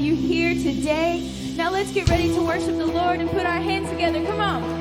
you here today. Now let's get ready to worship the Lord and put our hands together. Come on.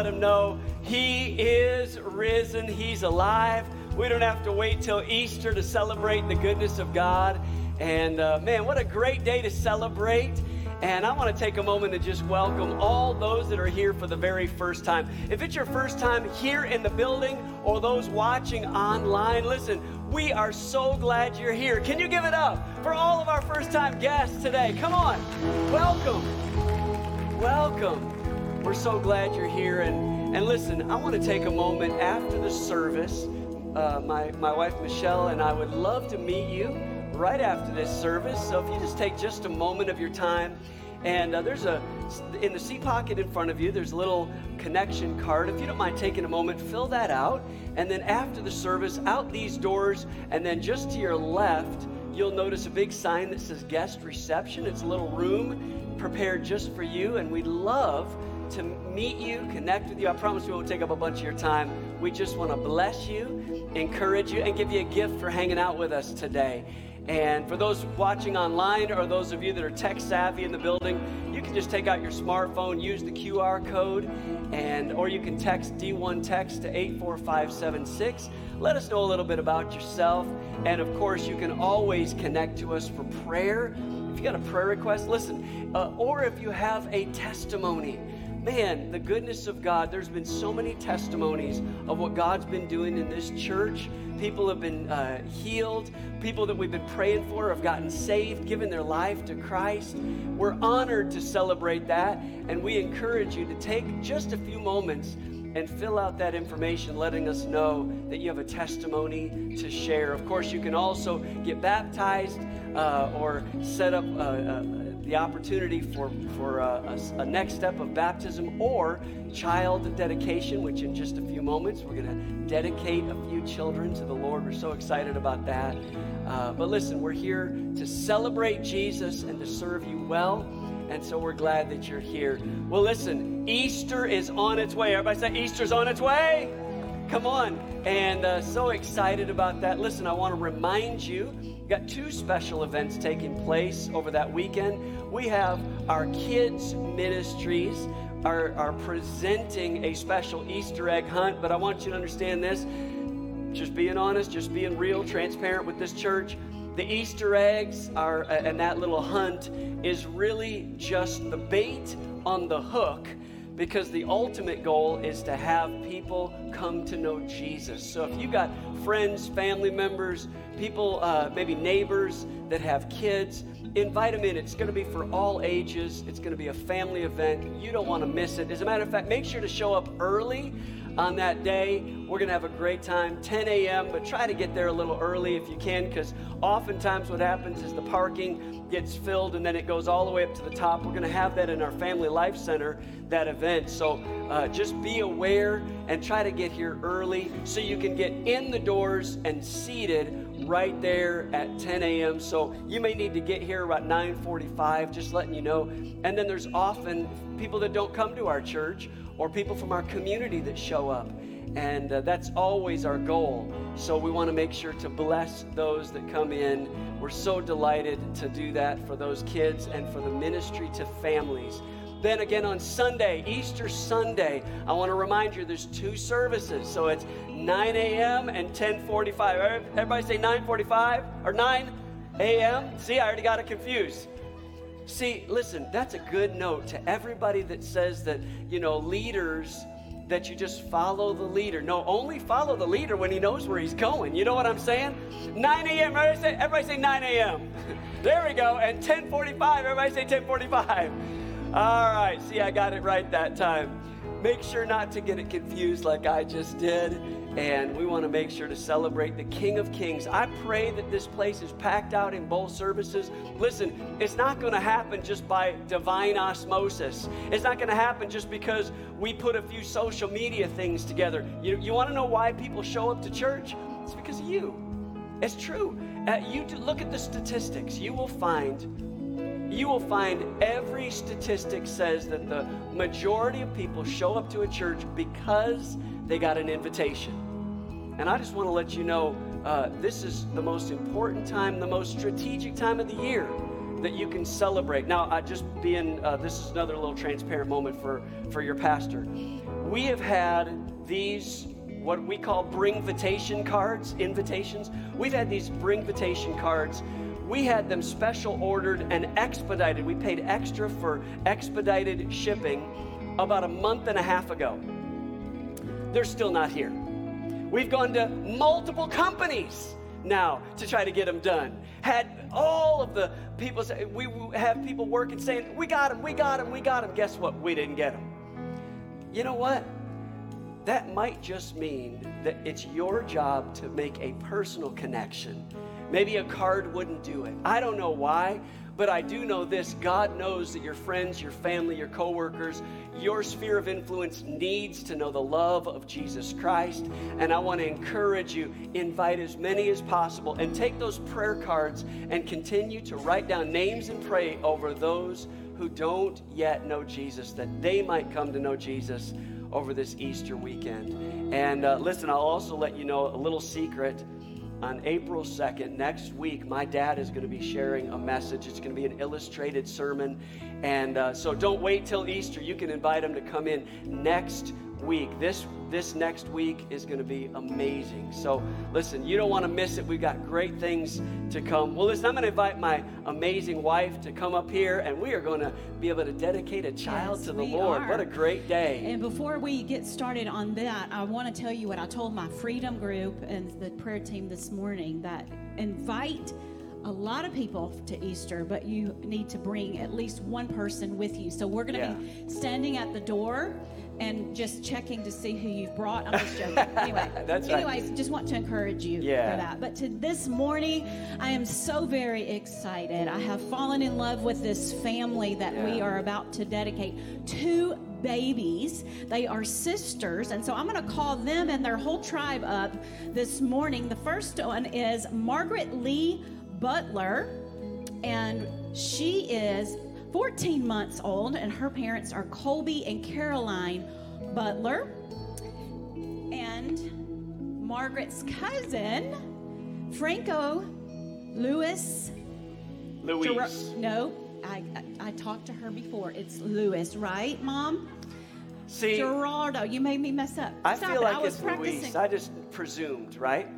let them know He is risen, He's alive. We don't have to wait till Easter to celebrate the goodness of God. And uh, man, what a great day to celebrate. And I want to take a moment to just welcome all those that are here for the very first time. If it's your first time here in the building or those watching online, listen, we are so glad you're here. Can you give it up for all of our first time guests today? Come on, welcome. Welcome. We're so glad you're here. And, and listen, I want to take a moment after the service. Uh, my, my wife Michelle and I would love to meet you right after this service. So if you just take just a moment of your time, and uh, there's a in the seat pocket in front of you, there's a little connection card. If you don't mind taking a moment, fill that out. And then after the service, out these doors, and then just to your left, you'll notice a big sign that says guest reception. It's a little room prepared just for you, and we'd love to meet you, connect with you. I promise we won't take up a bunch of your time. We just want to bless you, encourage you, and give you a gift for hanging out with us today. And for those watching online or those of you that are tech savvy in the building, you can just take out your smartphone, use the QR code, and or you can text D1 text to 84576. Let us know a little bit about yourself. And of course, you can always connect to us for prayer. If you got a prayer request, listen. Uh, or if you have a testimony, man, the goodness of God, there's been so many testimonies of what God's been doing in this church. People have been uh, healed. People that we've been praying for have gotten saved, given their life to Christ. We're honored to celebrate that, and we encourage you to take just a few moments and fill out that information, letting us know that you have a testimony to share. Of course, you can also get baptized uh, or set up uh, uh, the opportunity for, for uh, a, a, next step of baptism or child dedication, which in just a few moments we're going to dedicate a few children to the Lord. We're so excited about that. Uh, but listen, we're here to celebrate Jesus and to serve you well. And so we're glad that you're here. Well, listen, Easter is on its way. Everybody say, Easter's on its way. Come on. And uh, so excited about that. Listen, I want to remind you, got two special events taking place over that weekend. We have our kids' ministries are, are presenting a special Easter egg hunt, but I want you to understand this. Just being honest, just being real, transparent with this church the Easter eggs are, and that little hunt is really just the bait on the hook because the ultimate goal is to have people come to know Jesus. So if you've got friends, family members, people, uh, maybe neighbors that have kids, invite them in. It's going to be for all ages. It's going to be a family event. You don't want to miss it. As a matter of fact, make sure to show up early on that day. We're going to have a great time, 10 a.m., but try to get there a little early if you can, because oftentimes what happens is the parking gets filled and then it goes all the way up to the top. We're going to have that in our Family Life Center, that event. So uh, just be aware and try to get here early so you can get in the doors and seated right there at 10 a.m. So you may need to get here about 9:45, just letting you know. And then there's often people that don't come to our church or people from our community that show up. And uh, that's always our goal. So we want to make sure to bless those that come in. We're so delighted to do that for those kids and for the ministry to families. Then again on Sunday, Easter Sunday, I want to remind you there's two services. So it's 9 a.m. and 10:45. Everybody say 9:45 or 9 a.m. See, I already got it confused. See, listen, that's a good note to everybody that says that, you know, leaders, that you just follow the leader. No, only follow the leader when he knows where he's going. You know what I'm saying? 9 a.m. Everybody say, everybody say 9 a.m. there we go. And 1045. Everybody say 1045. All right. See, I got it right that time. Make sure not to get it confused like I just did and we want to make sure to celebrate the King of Kings. I pray that this place is packed out in both services. Listen, it's not going to happen just by divine osmosis. It's not going to happen just because we put a few social media things together. You, you want to know why people show up to church? It's because of you. It's true. Uh, you look at the statistics. You will find you will find every statistic says that the majority of people show up to a church because they got an invitation. And I just want to let you know uh, this is the most important time, the most strategic time of the year that you can celebrate. Now, I just being, uh, this is another little transparent moment for, for your pastor. We have had these, what we call bring invitation cards, invitations. We've had these bring invitation cards we had them special ordered and expedited. We paid extra for expedited shipping about a month and a half ago. They're still not here. We've gone to multiple companies now to try to get them done. Had all of the people say, we have people working saying, We got them, we got them, we got them. Guess what? We didn't get them. You know what? That might just mean that it's your job to make a personal connection. Maybe a card wouldn't do it. I don't know why, but I do know this God knows that your friends, your family, your coworkers, your sphere of influence needs to know the love of Jesus Christ. And I want to encourage you invite as many as possible and take those prayer cards and continue to write down names and pray over those who don't yet know Jesus, that they might come to know Jesus over this Easter weekend. And uh, listen, I'll also let you know a little secret. On April 2nd, next week, my dad is going to be sharing a message. It's going to be an illustrated sermon. And uh, so don't wait till Easter. You can invite him to come in next week. This this next week is going to be amazing. So listen, you don't want to miss it. We've got great things to come. Well, listen, I'm going to invite my amazing wife to come up here, and we are going to be able to dedicate a child Yes, to the Lord. are. What a great day! And before we get started on that, I want to tell you what I told my freedom group and the prayer team this morning that invite a lot of people to Easter, but you need to bring at least one person with you. So we're going to Yeah. be standing at the door and just checking to see who you've brought. I'm just joking. Anyway, That's right. just want to encourage you Yeah. for that. But to this morning, I am so very excited. I have fallen in love with this family that we are about to dedicate two babies. They are sisters, and so I'm going to call them and their whole tribe up this morning. The first one is Margaret Lee Butler, and she is 14 months old, and her parents are Colby and Caroline Butler. And Margaret's cousin, Franco Lewis Louise. Gero- no, I, I I talked to her before. It's Lewis, right, Mom? See, Gerardo, you made me mess up. I Stop feel it. like I was it's practicing. Louise. I just presumed, right?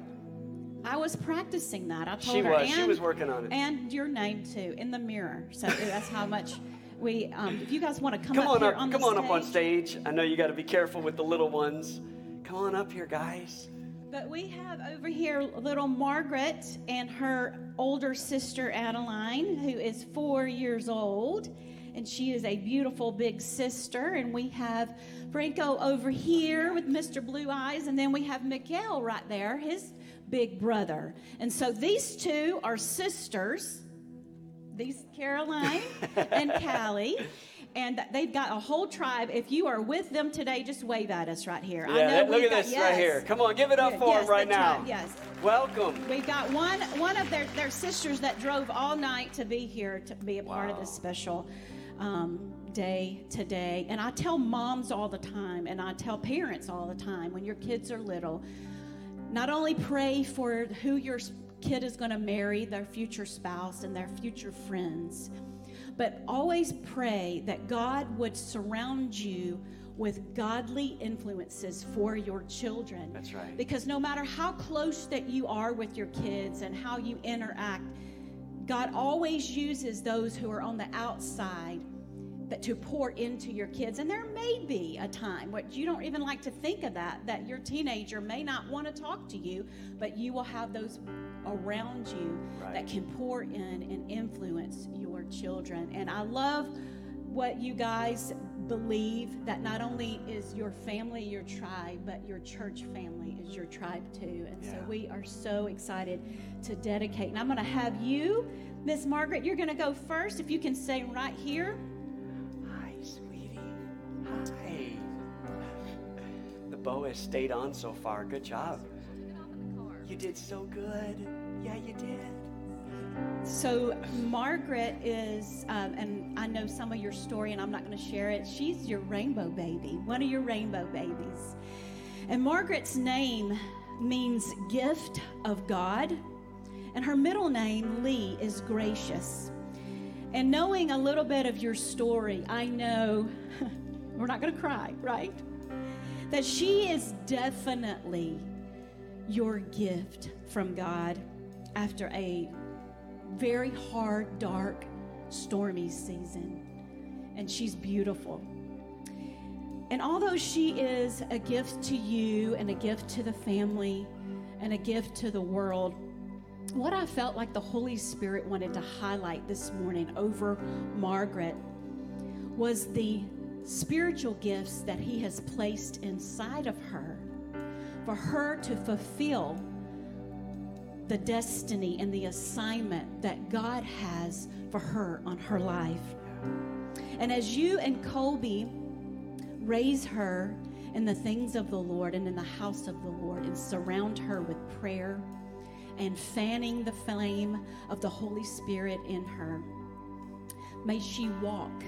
I was practicing that. I told She her. was. And, She was working on it. And your name too in the mirror. So that's how much we. Um, if you guys want to come, Come up on here up. on come on up on stage. stage. I know you got to be careful with the little ones. Come on up here, guys. But we have over here little Margaret and her older sister Adeline, who is four years old. And she is a beautiful big sister. And we have Franco over here with Mr. Blue Eyes. And then we have Miguel right there, his big brother. And so these two are sisters. These Caroline and Callie. And they've got a whole tribe. If you are with them today, just wave at us right here. I Yeah, know look at got- this right here. Come on, give it up for yes, them right now. tribe, yes. Welcome. We've got one one of their, their sisters that drove all night to be here to be a part of this special um, day today. And I tell moms all the time, and I tell parents all the time when your kids are little, not only pray for who your kid is going to marry, their future spouse, and their future friends, but always pray that God would surround you with godly influences for your children. That's right. Because no matter how close that you are with your kids and how you interact, God always uses those who are on the outside that to pour into your kids. And there may be a time what you don't even like to think of that that your teenager may not want to talk to you, but you will have those around you Right. that can pour in and influence your children. And I love what you guys believe that not only is your family your tribe, but your church family is your tribe too. And so we are so excited to dedicate. And I'm going to have you, Miss Margaret, you're going to go first. If you can stay right here. Hi, The bow has stayed on so far. Good job. You did so good. Yeah, you did. So Margaret is, um, and I know some of your story, and I'm not going to share it. She's your rainbow baby, one of your rainbow babies. And Margaret's name means gift of God, and her middle name, Lee, is gracious. And knowing a little bit of your story, I know we're not going to cry, right? That she is definitely your gift from God after a very hard, dark, stormy season. And she's beautiful. And although she is a gift to you and a gift to the family and a gift to the world, what I felt like the Holy Spirit wanted to highlight this morning over Margaret was the spiritual gifts that He has placed inside of her for her to fulfill the destiny and the assignment that God has for her on her life. And as you and Colby raise her in the things of the Lord and in the house of the Lord and surround her with prayer and fanning the flame of the Holy Spirit in her, may she walk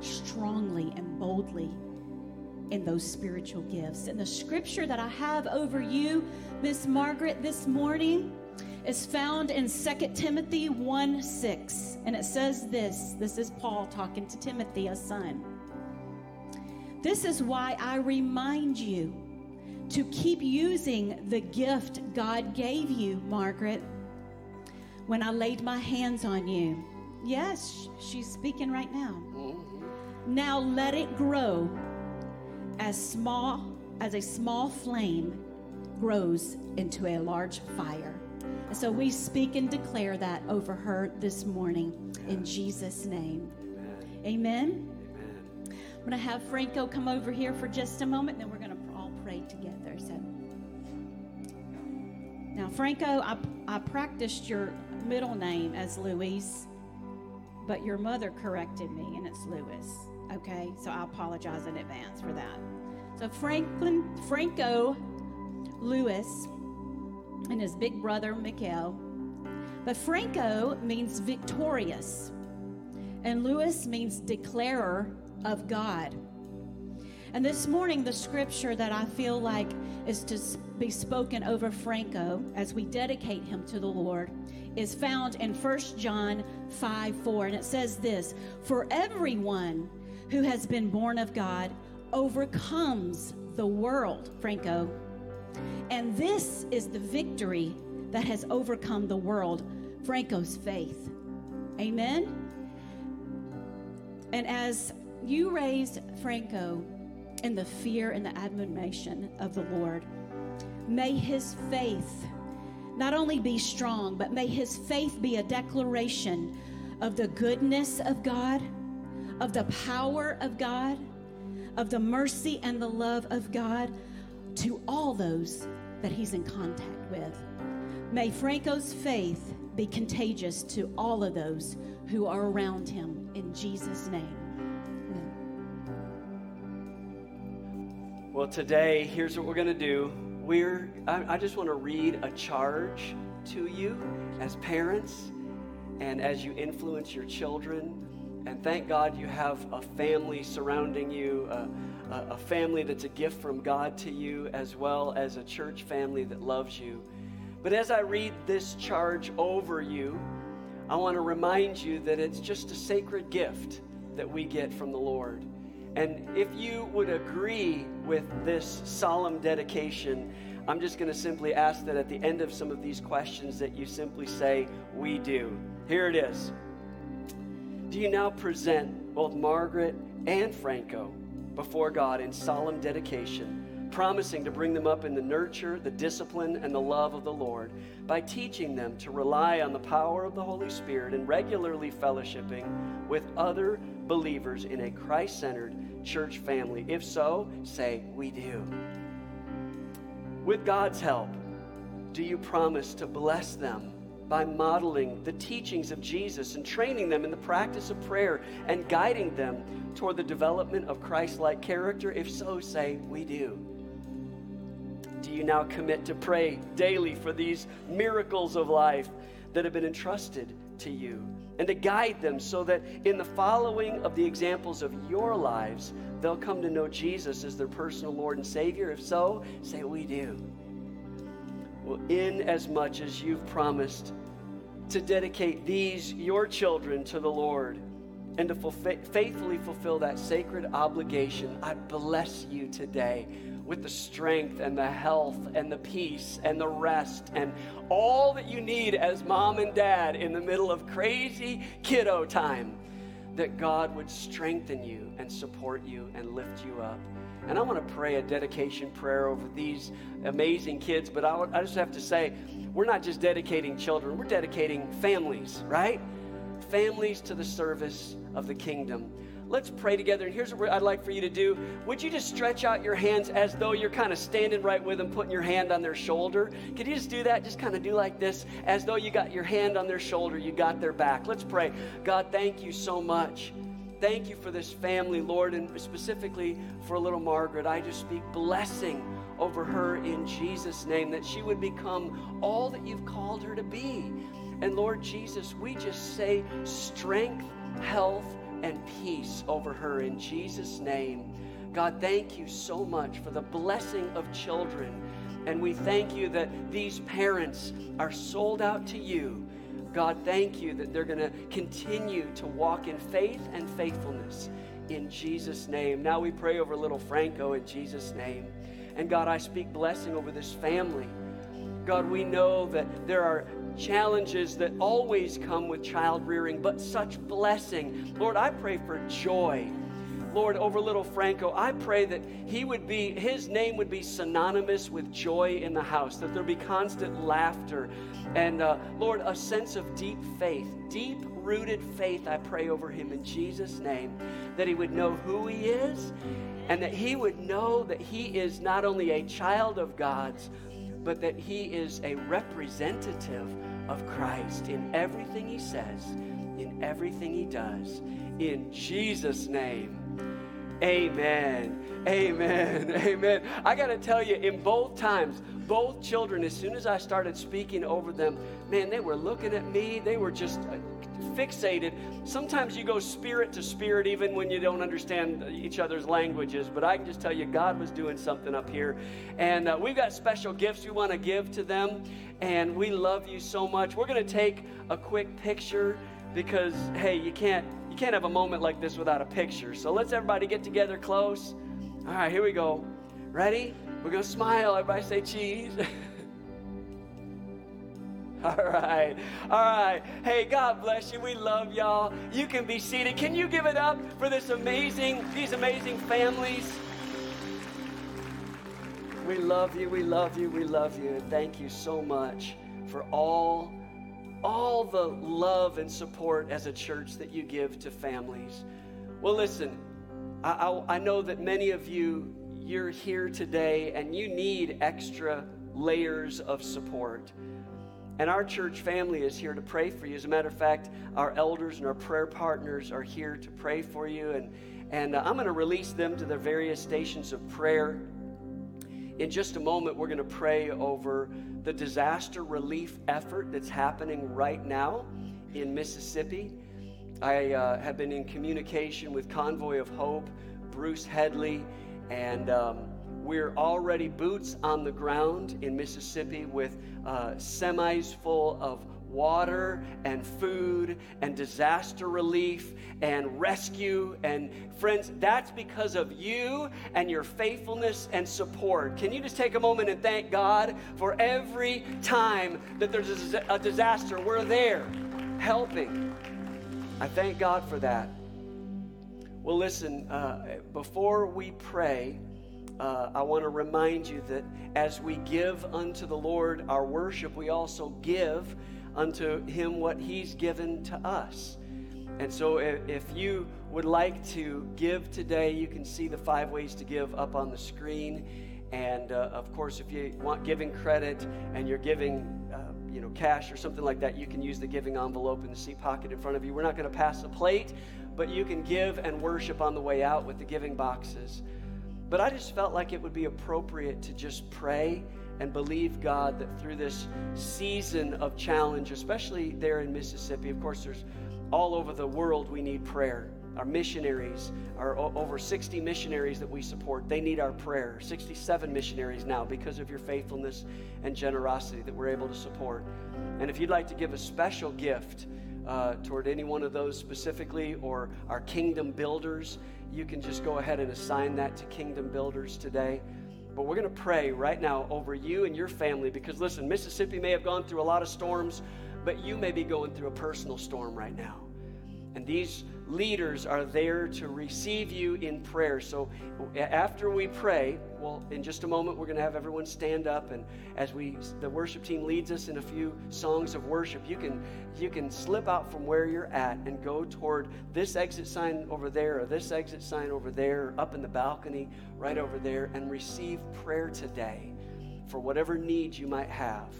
strongly and boldly in those spiritual gifts. And the scripture that I have over you, Miss Margaret, this morning is found in 2 Timothy 1 6. And it says this this is Paul talking to Timothy, a son. This is why I remind you to keep using the gift God gave you, Margaret, when I laid my hands on you. Yes, she's speaking right now. Mm-hmm. Now let it grow as small as a small flame grows into a large fire. So we speak and declare that over her this morning in Jesus' name. Amen. Amen. I'm going to have Franco come over here for just a moment, then we're going to all pray together. So, now, Franco, I, I practiced your middle name as Louise, but your mother corrected me, and it's Lewis. Okay, so I apologize in advance for that. So, Franklin, Franco Lewis and his big brother, Mikael. But Franco means victorious, and Lewis means declarer of God. And this morning, the scripture that I feel like is to be spoken over Franco as we dedicate him to the Lord is found in 1 John 5 4. And it says this For everyone who has been born of God overcomes the world, Franco. And this is the victory that has overcome the world, Franco's faith. Amen. And as you raised Franco in the fear and the admiration of the Lord, may his faith not only be strong, but may his faith be a declaration of the goodness of God, of the power of God, of the mercy and the love of God to all those that he's in contact with. May Franco's faith be contagious to all of those who are around him in Jesus' name. Well, today, here's what we're going to do. We're, I, I just want to read a charge to you as parents and as you influence your children. And thank God you have a family surrounding you, a, a, family that's a gift from God to you, as well as a church family that loves you. But as I read this charge over you, I want to remind you that it's just a sacred gift that we get from the Lord. And if you would agree with this solemn dedication, I'm just going to simply ask that at the end of some of these questions that you simply say, We do. Here it is. Do you now present both Margaret and Franco before God in solemn dedication, promising to bring them up in the nurture, the discipline, and the love of the Lord by teaching them to rely on the power of the Holy Spirit and regularly fellowshipping with other believers in a Christ centered church family? If so, say, We do. With God's help, do you promise to bless them by modeling the teachings of Jesus and training them in the practice of prayer and guiding them toward the development of Christ like character? If so, say, We do. Do you now commit to pray daily for these miracles of life that have been entrusted to you and to guide them so that in the following of the examples of your lives, they'll come to know Jesus as their personal Lord and Savior? If so, say, We do. Well, in as much as you've promised to dedicate these, your children, to the Lord, and to faithfully fulfill that sacred obligation, I bless you today with the strength and the health and the peace and the rest and all that you need as mom and dad in the middle of crazy kiddo time. That God would strengthen you and support you and lift you up. And I want to pray a dedication prayer over these amazing kids, but I, I just have to say, we're not just dedicating children, we're dedicating families, right? Families to the service of the kingdom. Let's pray together. And here's what I'd like for you to do. Would you just stretch out your hands as though you're kind of standing right with them, putting your hand on their shoulder? Could you just do that? Just kind of do like this, as though you got your hand on their shoulder, you got their back. Let's pray. God, thank you so much. Thank you for this family, Lord, and specifically for little Margaret. I just speak blessing over her in Jesus' name, that she would become all that you've called her to be. And Lord Jesus, we just say strength, health, and peace over her in Jesus' name. God, thank you so much for the blessing of children. And we thank you that these parents are sold out to you. God, thank you that they're going to continue to walk in faith and faithfulness in Jesus' name. Now we pray over little Franco in Jesus' name. And God, I speak blessing over this family. God, we know that there are challenges that always come with child rearing, but such blessing. Lord, I pray for joy. Lord, over little Franco, I pray that he would be, his name would be synonymous with joy in the house, that there'd be constant laughter. And uh, Lord, a sense of deep faith, deep rooted faith, I pray over him in Jesus' name, that he would know who he is and that he would know that he is not only a child of God's, but that he is a representative of Christ in everything he says, in everything he does. In Jesus' name. Amen. Amen. Amen. I got to tell you, in both times, both children, as soon as I started speaking over them, man, they were looking at me. They were just uh, fixated. Sometimes you go spirit to spirit even when you don't understand each other's languages. But I can just tell you, God was doing something up here. And uh, we've got special gifts we want to give to them. And we love you so much. We're going to take a quick picture because, hey, you can't. Can't have a moment like this without a picture. So let's everybody get together close. All right, here we go. Ready? We're going to smile. Everybody say cheese. All right. All right. Hey, God bless you. We love y'all. You can be seated. Can you give it up for this amazing, these amazing families? We love you. We love you. We love you. Thank you so much for all all the love and support as a church that you give to families. Well, listen, I, I, I know that many of you, you're here today and you need extra layers of support. And our church family is here to pray for you. As a matter of fact, our elders and our prayer partners are here to pray for you. And, and uh, I'm going to release them to their various stations of prayer. In just a moment, we're going to pray over the disaster relief effort that's happening right now in Mississippi. I uh, have been in communication with Convoy of Hope, Bruce Headley, and um, we're already boots on the ground in Mississippi with uh, semis full of water and food and disaster relief and rescue. And friends, that's because of you and your faithfulness and support. Can you just take a moment and thank God for every time that there's a, disaster? We're there helping. I thank God for that. Well, listen, uh, before we pray, uh, I want to remind you that as we give unto the Lord our worship, we also give unto Him what He's given to us. And so, if, you would like to give today, you can see the five ways to give up on the screen. And uh, of course, if you want giving credit and you're giving, uh, you know, cash or something like that, you can use the giving envelope in the seat pocket in front of you. We're not going to pass a plate, but you can give and worship on the way out with the giving boxes. But I just felt like it would be appropriate to just pray and believe God that through this season of challenge, especially there in Mississippi, of course, there's all over the world we need prayer. Our missionaries, our over 60 missionaries that we support, they need our prayer. 67 missionaries now because of your faithfulness and generosity that we're able to support. And if you'd like to give a special gift, uh, toward any one of those specifically or our kingdom builders, you can just go ahead and assign that to kingdom builders today. But we're going to pray right now over you and your family because listen, Mississippi may have gone through a lot of storms, but you may be going through a personal storm right now. And these leaders are there to receive you in prayer. So after we pray, well, in just a moment, we're going to have everyone stand up, and as we the worship team leads us in a few songs of worship, you can you can slip out from where you're at and go toward this exit sign over there, or this exit sign over there, up in the balcony right over there, and receive prayer today for whatever needs you might have.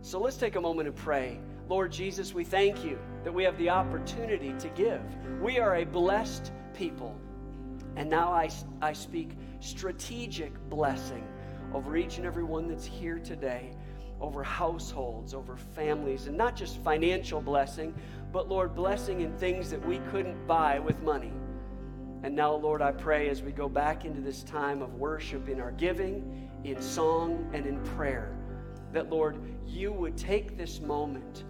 So let's take a moment and pray. Lord Jesus, we thank you that we have the opportunity to give. We are a blessed people. And now I, I speak strategic blessing over each and every one that's here today, over households, over families, and not just financial blessing, but Lord, blessing in things that we couldn't buy with money. And now, Lord, I pray as we go back into this time of worship in our giving, in song, and in prayer, that, Lord, you would take this moment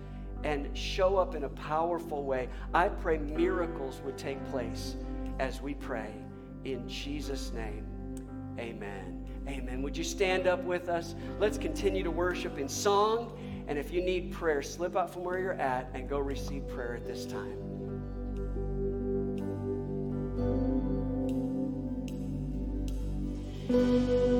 and show up in a powerful way. I pray miracles would take place as we pray. In Jesus' name, amen. Amen. Would you stand up with us? Let's continue to worship in song. And if you need prayer, slip out from where you're at and go receive prayer at this time. creation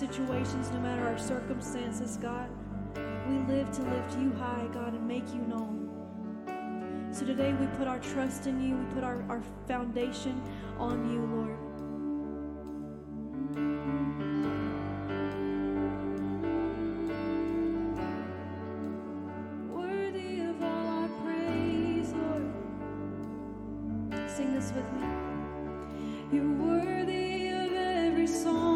situations, no matter our circumstances, God. We live to lift you high, God, and make you known. So today we put our trust in you, we put our, our foundation on you, Lord. with me. You're worthy of every song.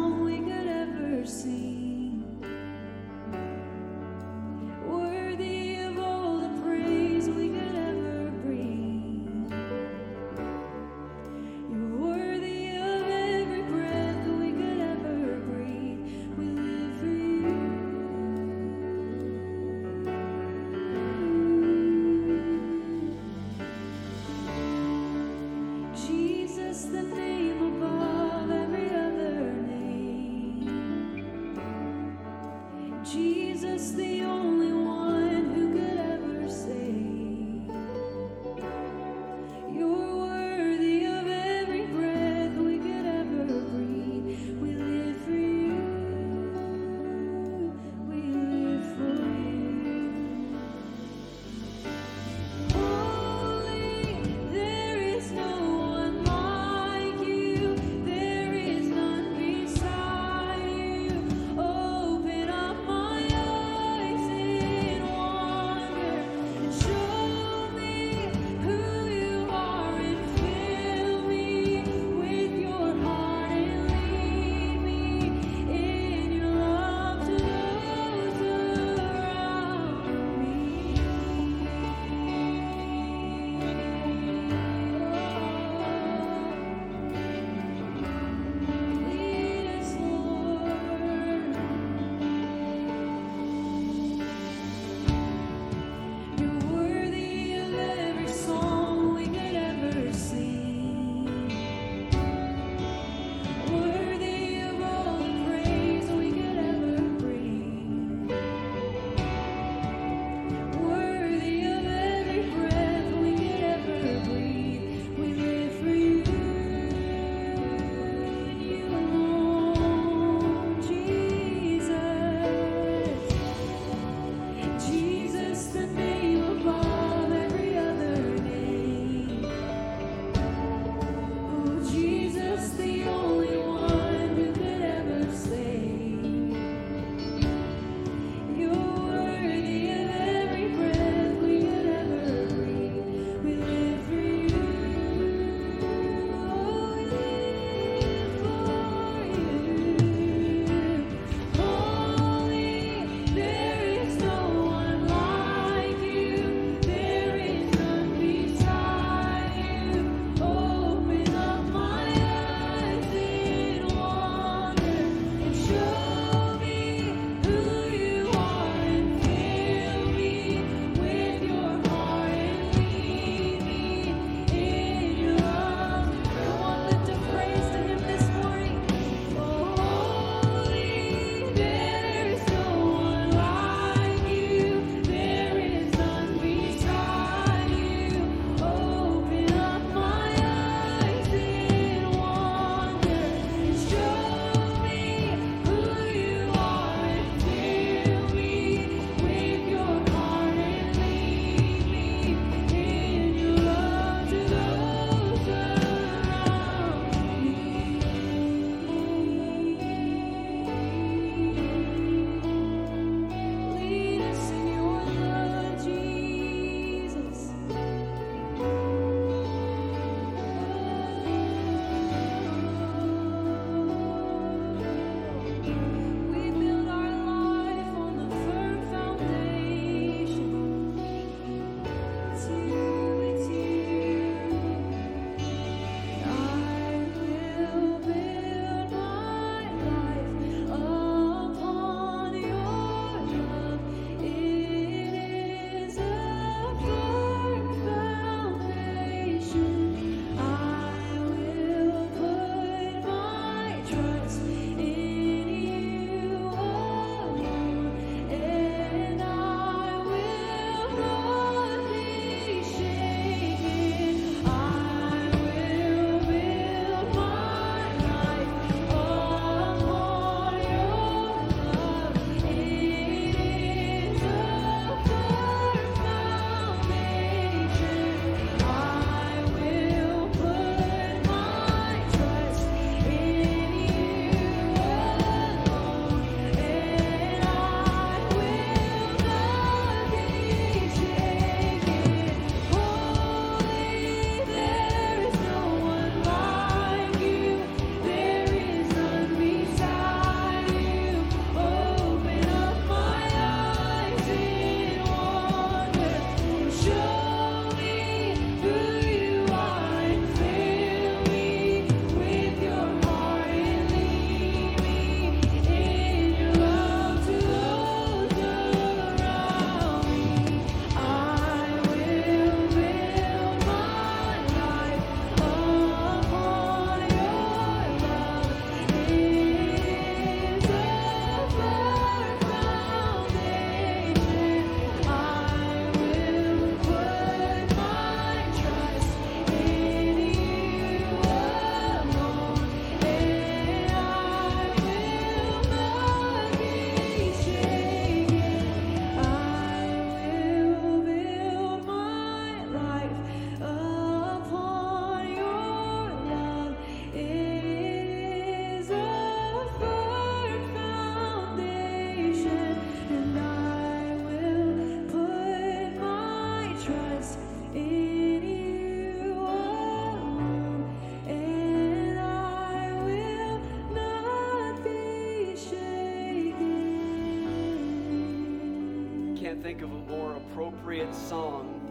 Think of a more appropriate song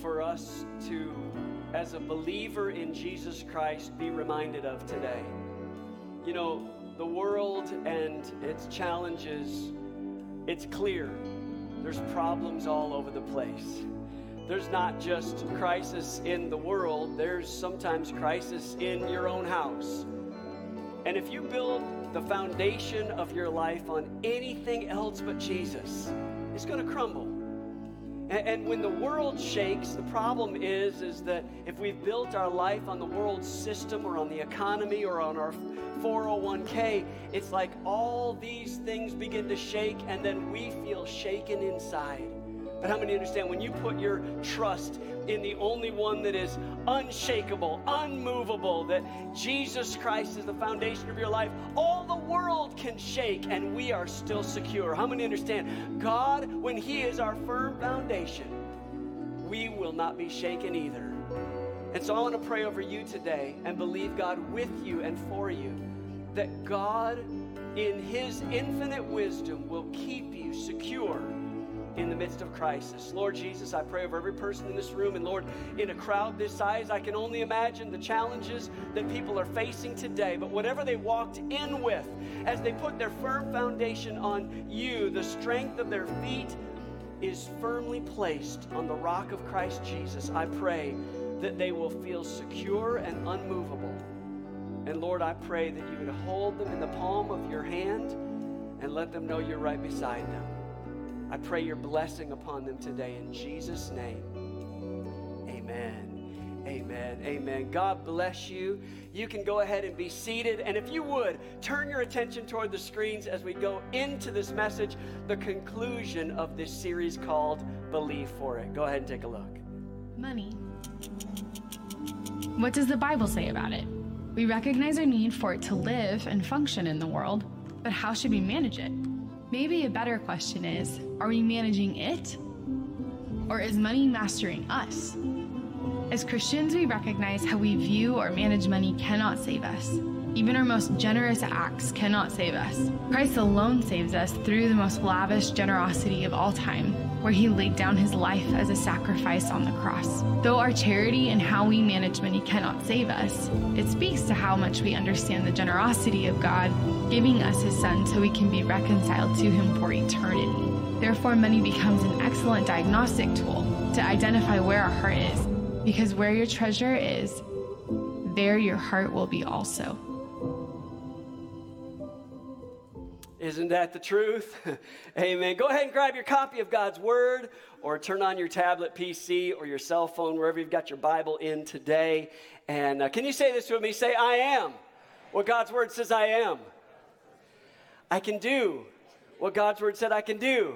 for us to, as a believer in Jesus Christ, be reminded of today. You know, the world and its challenges, it's clear. There's problems all over the place. There's not just crisis in the world, there's sometimes crisis in your own house. And if you build the foundation of your life on anything else but Jesus, it's going to crumble. And, and when the world shakes, the problem is, is that if we've built our life on the world system or on the economy or on our 401k, it's like all these things begin to shake and then we feel shaken inside. But how many understand when you put your trust in the only one that is unshakable, unmovable, that Jesus Christ is the foundation of your life, all the world can shake and we are still secure. How many understand? God, when He is our firm foundation, we will not be shaken either. And so I want to pray over you today and believe God with you and for you that God, in His infinite wisdom, will keep you secure in the midst of crisis. Lord Jesus, I pray over every person in this room. And Lord, in a crowd this size, I can only imagine the challenges that people are facing today. But whatever they walked in with, as they put their firm foundation on you, the strength of their feet is firmly placed on the rock of Christ Jesus. I pray that they will feel secure and unmovable. And Lord, I pray that you would hold them in the palm of your hand and let them know you're right beside them. I pray your blessing upon them today in Jesus' name. Amen. Amen. Amen. God bless you. You can go ahead and be seated. And if you would, turn your attention toward the screens as we go into this message, the conclusion of this series called Believe for It. Go ahead and take a look. Money. What does the Bible say about it? We recognize our need for it to live and function in the world, but how should we manage it? Maybe a better question is are we managing it? Or is money mastering us? As Christians, we recognize how we view or manage money cannot save us. Even our most generous acts cannot save us. Christ alone saves us through the most lavish generosity of all time, where he laid down his life as a sacrifice on the cross. Though our charity and how we manage money cannot save us, it speaks to how much we understand the generosity of God, giving us his son so we can be reconciled to him for eternity. Therefore, money becomes an excellent diagnostic tool to identify where our heart is, because where your treasure is, there your heart will be also. Isn't that the truth? Amen. Go ahead and grab your copy of God's Word or turn on your tablet, PC, or your cell phone, wherever you've got your Bible in today. And uh, can you say this with me? Say, I am what God's Word says I am. I can do what God's Word said I can do.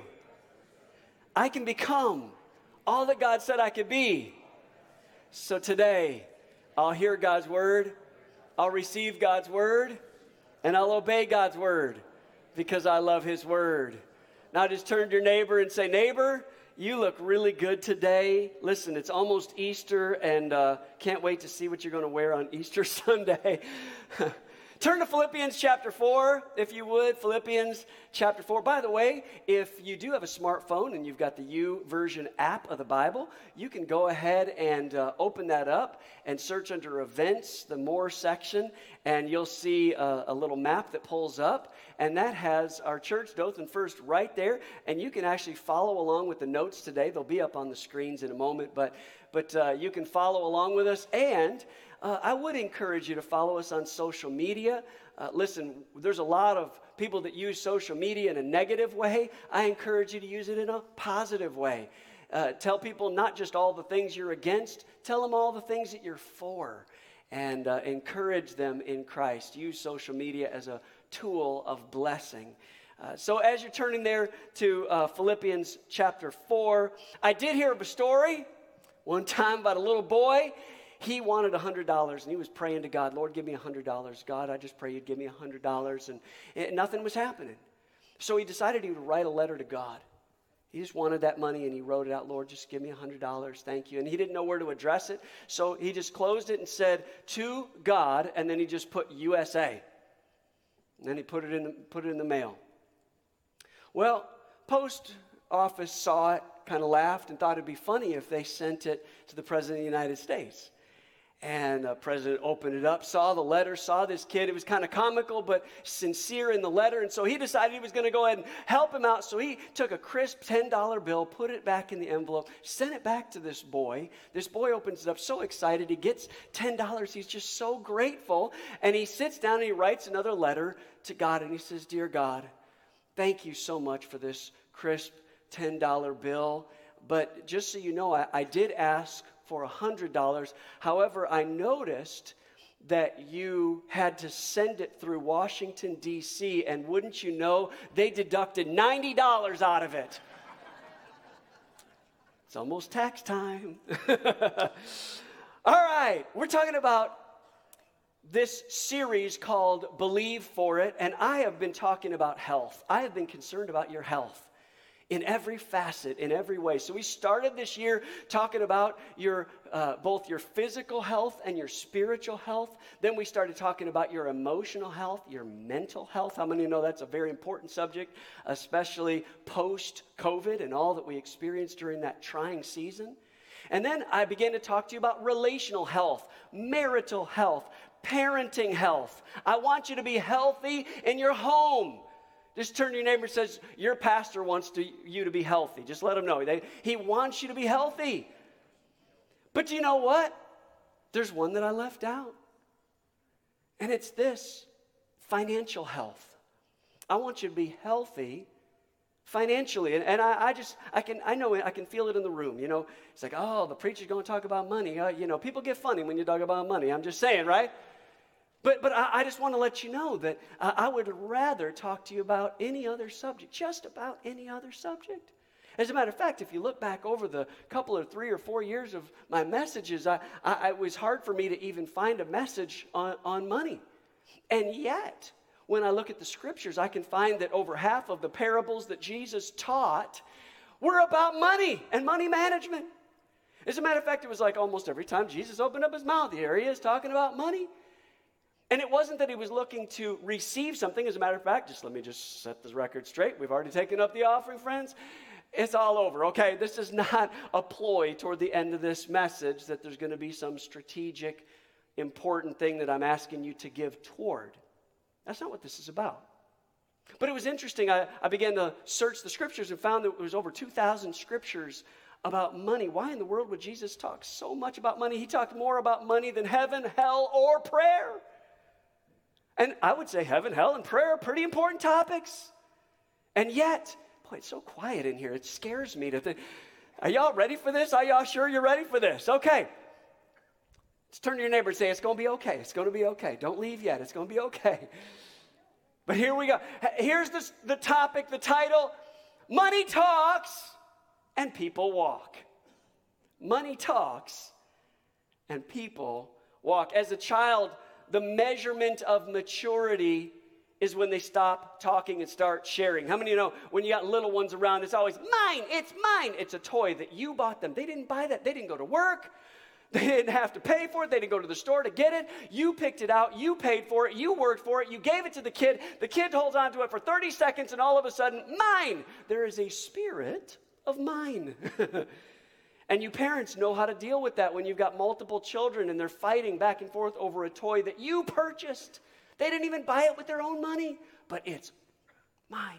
I can become all that God said I could be. So today, I'll hear God's Word, I'll receive God's Word, and I'll obey God's Word because I love His Word. Now just turn to your neighbor and say, Neighbor, you look really good today. Listen, it's almost Easter, and uh, can't wait to see what you're going to wear on Easter Sunday. Turn to Philippians chapter 4, if you would. Philippians chapter 4. By the way, if you do have a smartphone and you've got the YouVersion app of the Bible, you can go ahead and uh, open that up and search under events, the more section, and you'll see a, a little map that pulls up. And that has our church, Dothan First, right there. And you can actually follow along with the notes today. They'll be up on the screens in a moment, but, but uh, you can follow along with us. And uh, I would encourage you to follow us on social media. Uh, listen, there's a lot of people that use social media in a negative way. I encourage you to use it in a positive way. Uh, tell people not just all the things you're against, tell them all the things that you're for, and uh, encourage them in Christ. Use social media as a tool of blessing. Uh, so, as you're turning there to uh, Philippians chapter 4, I did hear of a story one time about a little boy he wanted $100 and he was praying to God, Lord, give me $100. God, I just pray you'd give me $100. And, and nothing was happening. So he decided he would write a letter to God. He just wanted that money and he wrote it out, Lord, just give me $100. Thank you. And he didn't know where to address it. So he just closed it and said, to God, and then he just put USA. And then he put it in the, put it in the mail. Well, post office saw it, kind of laughed, and thought it'd be funny if they sent it to the President of the United States. And the president opened it up, saw the letter, saw this kid. It was kind of comical, but sincere in the letter. And so he decided he was going to go ahead and help him out. So he took a crisp $10 bill, put it back in the envelope, sent it back to this boy. This boy opens it up, so excited. He gets $10. He's just so grateful. And he sits down and he writes another letter to God. And he says, Dear God, thank you so much for this crisp $10 bill. But just so you know, I, I did ask for $100. However, I noticed that you had to send it through Washington, D.C., and wouldn't you know, they deducted $90 out of it. It's almost tax time. All right, we're talking about this series called Believe for It, and I have been talking about health. I have been concerned about your health in every facet, in every way. So we started this year talking about your uh, both your physical health and your spiritual health. Then we started talking about your emotional health, your mental health. How many know that's a very important subject, especially post COVID and all that we experienced during that trying season? And then I began to talk to you about relational health, marital health, parenting health. I want you to be healthy in your home. Just turn to your neighbor and says, Your pastor wants to, you to be healthy. Just let him know. They, he wants you to be healthy. But you know what? There's one that I left out. And it's this financial health. I want you to be healthy financially. And, and I, I, just, I can, I know it, I can feel it in the room. You know, it's like, oh, the preacher's going to talk about money. Uh, you know, people get funny when you talk about money. I'm just saying, right? But, but I, I just want to let you know that uh, I would rather talk to you about any other subject, just about any other subject. As a matter of fact, if you look back over the couple of three or four years of my messages, I, I, it was hard for me to even find a message on, on money. And yet, when I look at the scriptures, I can find that over half of the parables that Jesus taught were about money and money management. As a matter of fact, it was like almost every time Jesus opened up his mouth, here he is talking about money. And it wasn't that he was looking to receive something. As a matter of fact, just let me just set this record straight. We've already taken up the offering, friends. It's all over, okay? This is not a ploy toward the end of this message that there's going to be some strategic, important thing that I'm asking you to give toward. That's not what this is about. But it was interesting. I, I began to search the scriptures and found that there was over 2,000 scriptures about money. Why in the world would Jesus talk so much about money? He talked more about money than heaven, hell, or prayer. And I would say heaven, hell, and prayer are pretty important topics. And yet, boy, it's so quiet in here. It scares me to think. Are y'all ready for this? Are y'all sure you're ready for this? Okay. Let's turn to your neighbor and say, It's going to be okay. It's going to be okay. Don't leave yet. It's going to be okay. But here we go. Here's the, the topic, the title Money Talks and People Walk. Money talks and people walk. As a child, the measurement of maturity is when they stop talking and start sharing. How many you know when you got little ones around, it's always mine, it's mine. It's a toy that you bought them. They didn't buy that, they didn't go to work. They didn't have to pay for it. They didn't go to the store to get it. You picked it out. You paid for it. You worked for it. You gave it to the kid. The kid holds on to it for 30 seconds, and all of a sudden, mine. There is a spirit of mine. And you parents know how to deal with that when you've got multiple children and they're fighting back and forth over a toy that you purchased. They didn't even buy it with their own money, but it's mine.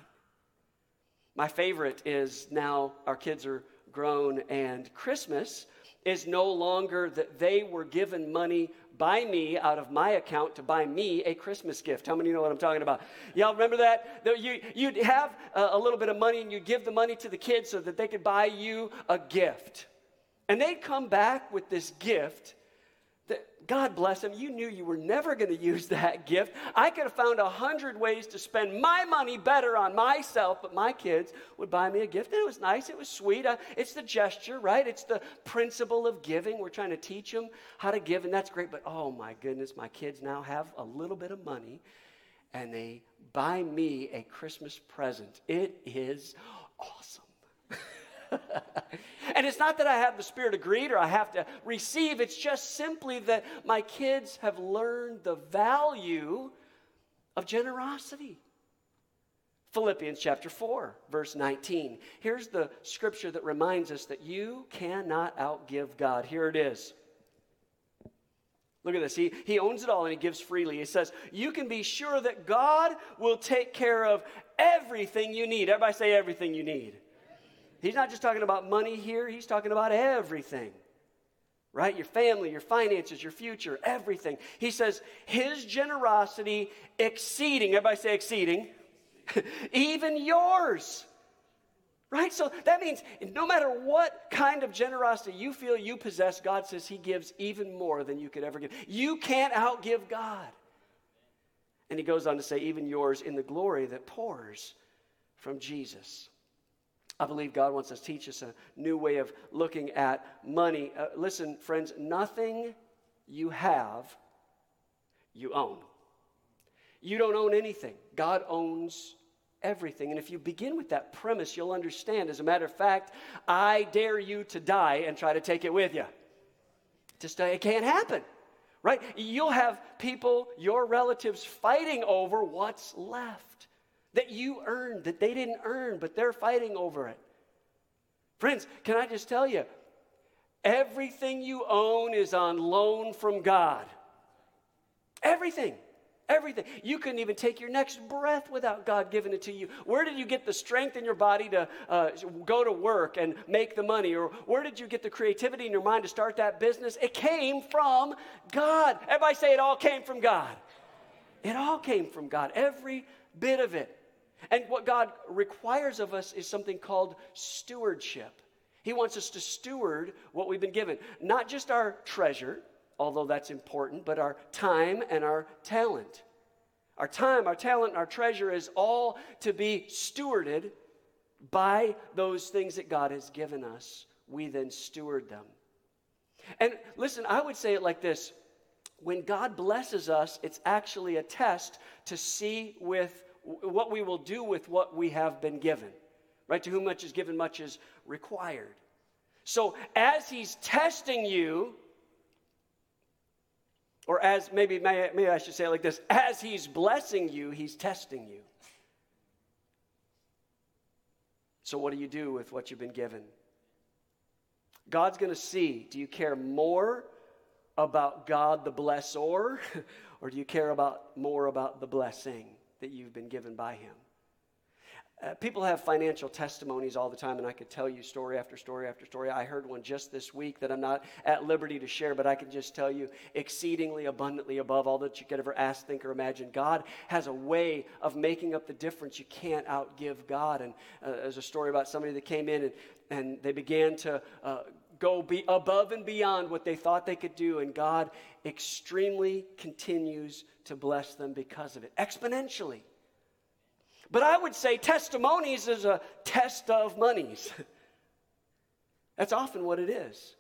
My favorite is now our kids are grown and Christmas is no longer that they were given money by me out of my account to buy me a Christmas gift. How many know what I'm talking about? Y'all remember that? You, you'd have a, a little bit of money and you'd give the money to the kids so that they could buy you a gift. And they'd come back with this gift that, God bless them, you knew you were never going to use that gift. I could have found a hundred ways to spend my money better on myself, but my kids would buy me a gift. And it was nice, it was sweet. Uh, it's the gesture, right? It's the principle of giving. We're trying to teach them how to give, and that's great. But oh my goodness, my kids now have a little bit of money and they buy me a Christmas present. It is awesome. and it's not that I have the spirit of greed or I have to receive, it's just simply that my kids have learned the value of generosity. Philippians chapter 4, verse 19. Here's the scripture that reminds us that you cannot outgive God. Here it is. Look at this. He, he owns it all and he gives freely. He says, You can be sure that God will take care of everything you need. Everybody say everything you need. He's not just talking about money here, he's talking about everything. Right? Your family, your finances, your future, everything. He says, His generosity exceeding, everybody say exceeding, even yours. Right? So that means no matter what kind of generosity you feel you possess, God says He gives even more than you could ever give. You can't outgive God. And He goes on to say, even yours in the glory that pours from Jesus. I believe God wants to teach us a new way of looking at money. Uh, listen, friends, nothing you have, you own. You don't own anything. God owns everything. And if you begin with that premise, you'll understand. As a matter of fact, I dare you to die and try to take it with you. Just uh, it can't happen. Right? You'll have people, your relatives, fighting over what's left that you earned, that they didn't earn, but they're fighting over it. Friends, can I just tell you, everything you own is on loan from God. Everything. Everything. You couldn't even take your next breath without God giving it to you. Where did you get the strength in your body to uh, go to work and make the money? Or where did you get the creativity in your mind to start that business? It came from God. Everybody say it all came from God. It all came from God, every bit of it. And what God requires of us is something called stewardship. He wants us to steward what we've been given, not just our treasure, although that's important, but our time and our talent. Our time, our talent, and our treasure is all to be stewarded by those things that God has given us. We then steward them. And listen, I would say it like this when God blesses us, it's actually a test to see with what we will do with what we have been given. Right? To whom much is given, much is required. So as He's testing you, or as maybe, maybe I should say it like this as He's blessing you, He's testing you. So, what do you do with what you've been given? God's going to see do you care more about God the blessor, or do you care about more about the blessing that you've been given by Him? Uh, people have financial testimonies all the time, and I could tell you story after story after story. I heard one just this week that I'm not at liberty to share, but I can just tell you exceedingly abundantly above all that you could ever ask, think, or imagine. God has a way of making up the difference. You can't outgive God. And uh, there's a story about somebody that came in and, and they began to uh, go be above and beyond what they thought they could do, and God extremely continues to bless them because of it, exponentially. But I would say testimonies is a test of monies. That's often what it is.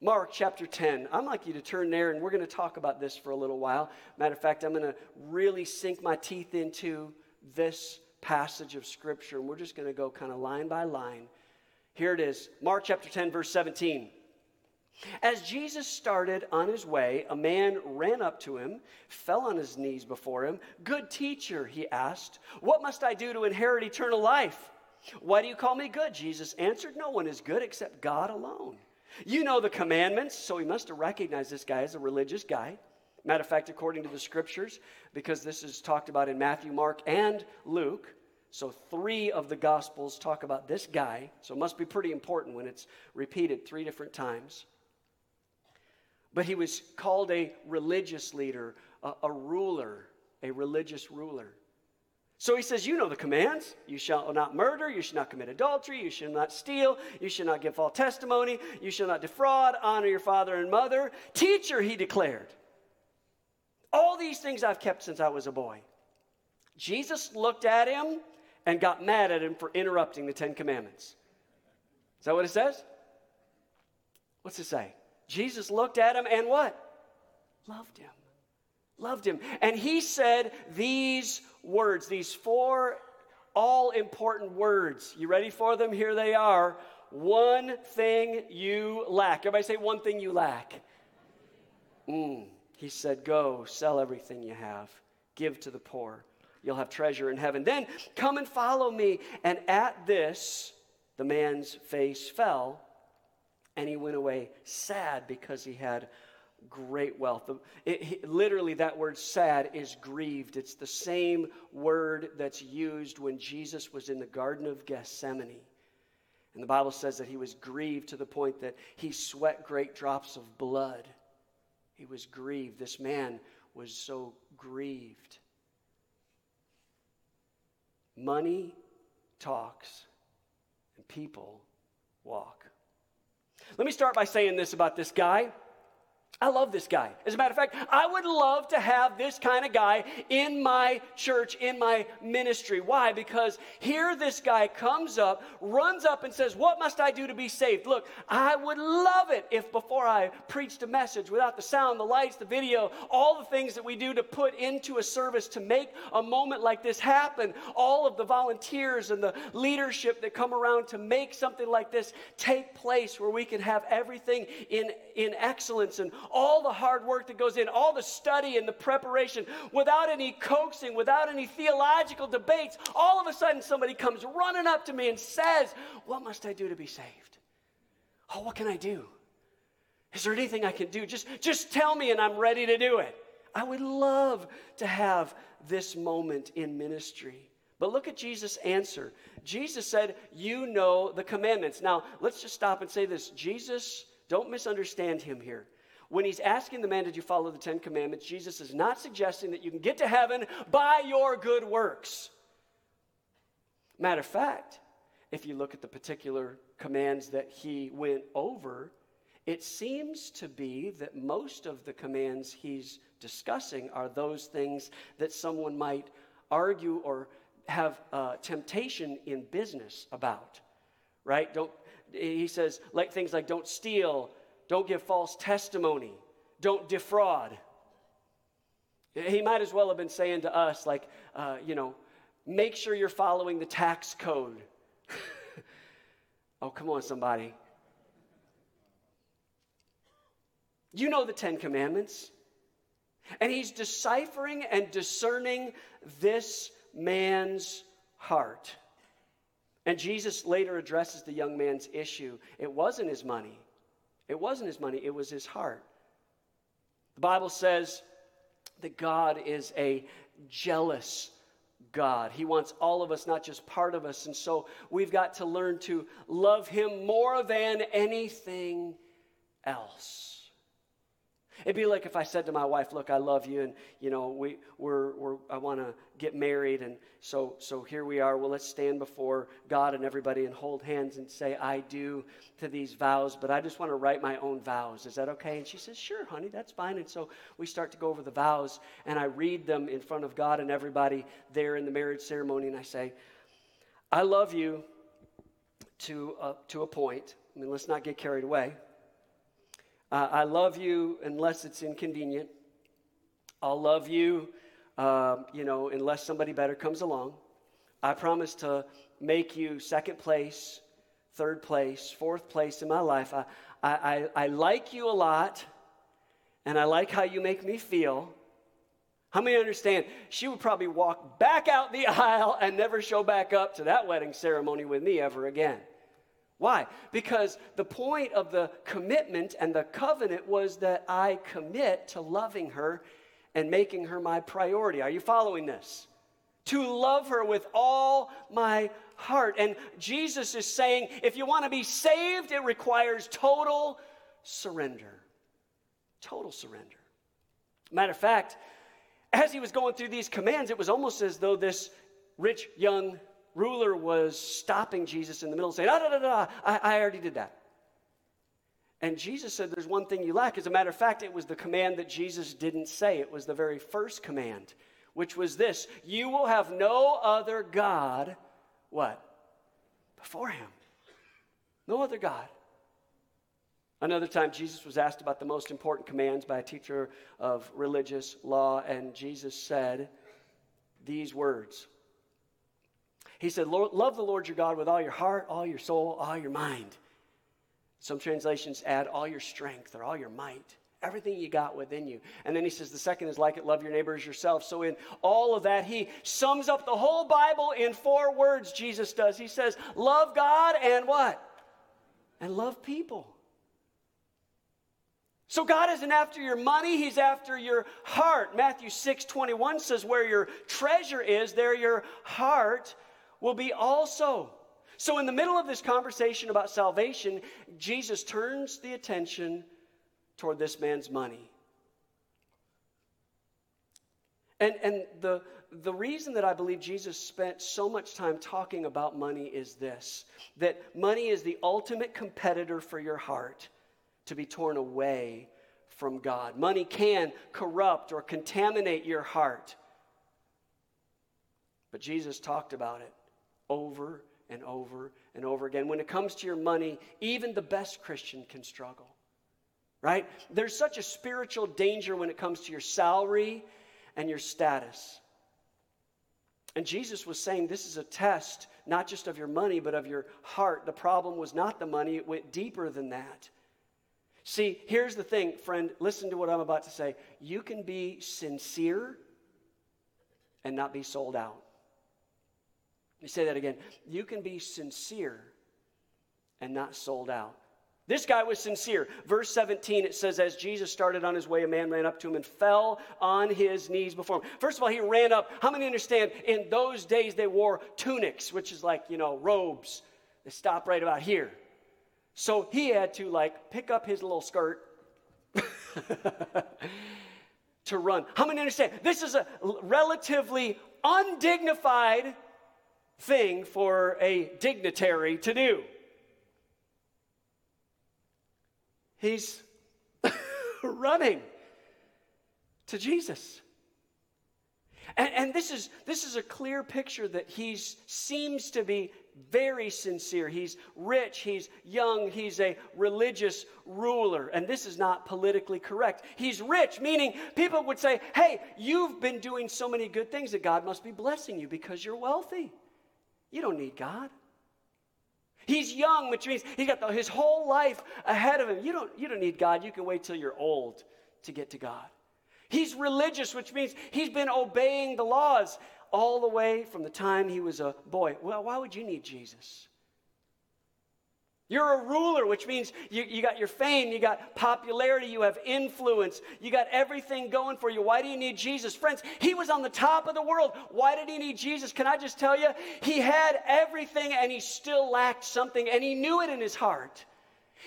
Mark chapter 10. I'd like you to turn there and we're going to talk about this for a little while. Matter of fact, I'm going to really sink my teeth into this passage of Scripture and we're just going to go kind of line by line. Here it is Mark chapter 10, verse 17. As Jesus started on his way, a man ran up to him, fell on his knees before him. Good teacher, he asked, what must I do to inherit eternal life? Why do you call me good? Jesus answered, No one is good except God alone. You know the commandments, so he must have recognized this guy as a religious guy. Matter of fact, according to the scriptures, because this is talked about in Matthew, Mark, and Luke, so three of the gospels talk about this guy, so it must be pretty important when it's repeated three different times but he was called a religious leader, a, a, ruler, a religious ruler. So he says, You know the commands. You shall not murder. You shall not commit adultery. You shall not steal. You shall not give false testimony. You shall not defraud. Honor your father and mother. Teacher, he declared. All these things I've kept since I was a boy. Jesus looked at him and got mad at him for interrupting the Ten Commandments. Is that what it says? What's it say? Jesus looked at him and what? Loved him. Loved him. And he said these words, these four all important words. You ready for them? Here they are. One thing you lack. Everybody say, one thing you lack. Mm. He said, Go, sell everything you have, give to the poor, you'll have treasure in heaven. Then come and follow me. And at this, the man's face fell, and he went away sad because he had great wealth. The- it- literally, that word sad is grieved. It's the same word that's used when Jesus was in the Garden of Gethsemane. And the Bible says that he was grieved to the point that he sweat great drops of blood. He was grieved. This man was so grieved. Money talks and people walk. Let me start by saying this about this guy. I love this guy. As a matter of fact, I would love to have this kind of guy in my church, in my ministry. Why? Because here this guy comes up, runs up, and says, What must I do to be saved? Look, I would love it if before I preached a message without the sound, the lights, the video, all the things that we do to put into a service to make a moment like this happen, all of the volunteers and the leadership that come around to make something like this take place where we can have everything in, in excellence and all the hard work that goes in, all the study and the preparation, without any coaxing, without any theological debates, all of a sudden somebody comes running up to me and says, What must I do to be saved? Oh, what can I do? Is there anything I can do? Just, just tell me and I'm ready to do it. I would love to have this moment in ministry. But look at Jesus' answer. Jesus said, You know the commandments. Now, let's just stop and say this. Jesus, don't misunderstand him here. When he's asking the man, Did you follow the Ten Commandments? Jesus is not suggesting that you can get to heaven by your good works. Matter of fact, if you look at the particular commands that he went over, it seems to be that most of the commands he's discussing are those things that someone might argue or have uh, temptation in business about, right? Don't, he says like things like don't steal, don't give false testimony, don't defraud. He might as well have been saying to us, like, uh, you know, make sure you're following the tax code. oh, come on, somebody. You know the Ten Commandments. And he's deciphering and discerning this man's heart. And Jesus later addresses the young man's issue. It wasn't his money, it wasn't his money, it was his heart. The Bible says that God is a jealous God. He wants all of us, not just part of us. And so we've got to learn to love Him more than anything else. It'd be like if I said to my wife, "Look, I love you, and you know, we we're, we're I want to get married, and so so here we are. Well, let's stand before God and everybody and hold hands and say, "I do" to these vows, but I just want to write my own vows. Is that okay? And she says, "Sure, honey, that's fine." And so we start to go over the vows, and I read them in front of God and everybody there in the marriage ceremony, and I say, "I love you." To uh, to a point. I mean, let's not get carried away. Uh, I love you unless it's inconvenient. I'll love you, um, you know, unless somebody better comes along. I promise to make you second place, third place, fourth place in my life. I, I, I, I like you a lot, and I like how you make me feel. How many understand? She would probably walk back out the aisle and never show back up to that wedding ceremony with me ever again. Why? Because the point of the commitment and the covenant was that I commit to loving her and making her my priority. Are you following this? To love her with all my heart. And Jesus is saying if you want to be saved, it requires total surrender. Total surrender. Matter of fact, as he was going through these commands, it was almost as though this rich young ruler was stopping Jesus in the middle saying, ah, da, da, da, I, I already did that. And Jesus said, There's one thing you lack. As a matter of fact, it was the command that Jesus didn't say. It was the very first command, which was this You will have no other God, what? Before him. No other God. Another time, Jesus was asked about the most important commands by a teacher of religious law, and Jesus said these words he said, Love the Lord your God with all your heart, all your soul, all your mind. Some translations add all your strength or all your might. everything you got within you. And then he says, the second is like it, love your neighbor as yourself. So, in all of that, he sums up the whole Bible in four words, Jesus does. He says, love God and what? And love people. So God isn't after your money, He's after your heart. Matthew 6 21 says, Where your treasure is, there your heart will be also. So, in the middle of this conversation about salvation, Jesus turns the attention toward this man's money. And, and the, the reason that I believe Jesus spent so much time talking about money is this that money is the ultimate competitor for your heart to be torn away from God. Money can corrupt or contaminate your heart. But Jesus talked about it over and over and over again. When it comes to your money, even the best Christian can struggle, right? There's such a spiritual danger when it comes to your salary and your status. And Jesus was saying this is a test, not just of your money, but of your heart. The problem was not the money, it went deeper than that. See, here's the thing, friend. Listen to what I'm about to say. You can be sincere and not be sold out. Me say that again. You can be sincere and not sold out. This guy was sincere. Verse 17, it says, As Jesus started on his way, a man ran up to him and fell on his knees before him. First of all, he ran up. How many understand in those days they wore tunics, which is like, you know, robes. They stop right about here. So he had to like pick up his little skirt to run. How many understand? This is a relatively undignified thing for a dignitary to do. He's running to Jesus. And, and, this, is, this is a clear picture that he seems to be very sincere. He's rich, he's young, he's a religious ruler. And this is not politically correct. He's rich, meaning people would say, hey, you've been doing so many good things that God must be blessing you because you're wealthy. You don't need God. He's young, which means he's got the, his whole life ahead of him. You don't, you don't need God. You can wait till you're old to get to God. He's religious, which means he's been obeying the laws all the way from the time he was a boy. Well, why would you need Jesus? You're a ruler, which means you, you got your fame, you got popularity, you have influence, you got everything going for you. Why do you need Jesus? Friends, he was on the top of the world. Why did he need Jesus? Can I just tell you? He had everything and he still lacked something, and he knew it in his heart.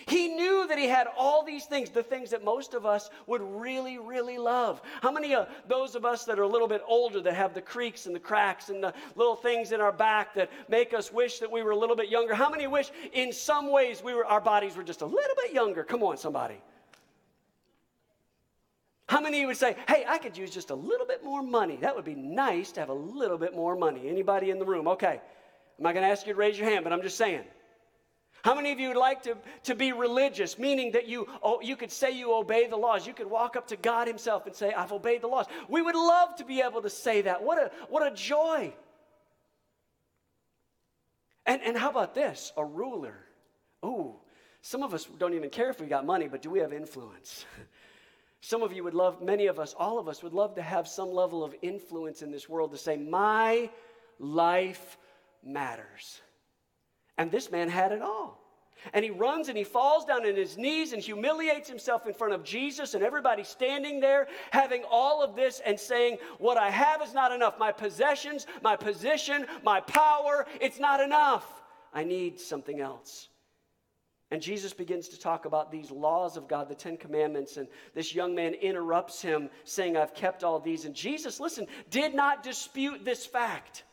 He knew that he had all these things, the things that most of us would really, really love. How many of those of us that are a little bit older that have the creaks and the cracks and the little things in our back that make us wish that we were a little bit younger? How many wish in some ways we were, our bodies were just a little bit younger? Come on, somebody. How many would say, hey, I could use just a little bit more money? That would be nice to have a little bit more money. Anybody in the room? Okay. I'm not going to ask you to raise your hand, but I'm just saying. How many of you would like to, to be religious, meaning that you, oh, you could say you obey the laws? You could walk up to God Himself and say, I've obeyed the laws. We would love to be able to say that. What a, what a joy. And, and how about this? A ruler. Ooh, some of us don't even care if we got money, but do we have influence? Some of you would love, many of us, all of us would love to have some level of influence in this world to say, My life matters. And this man had it all. And he runs and he falls down on his knees and humiliates himself in front of Jesus and everybody standing there, having all of this and saying, What I have is not enough. My possessions, my position, my power, it's not enough. I need something else. And Jesus begins to talk about these laws of God, the Ten Commandments, and this young man interrupts him, saying, I've kept all these. And Jesus, listen, did not dispute this fact.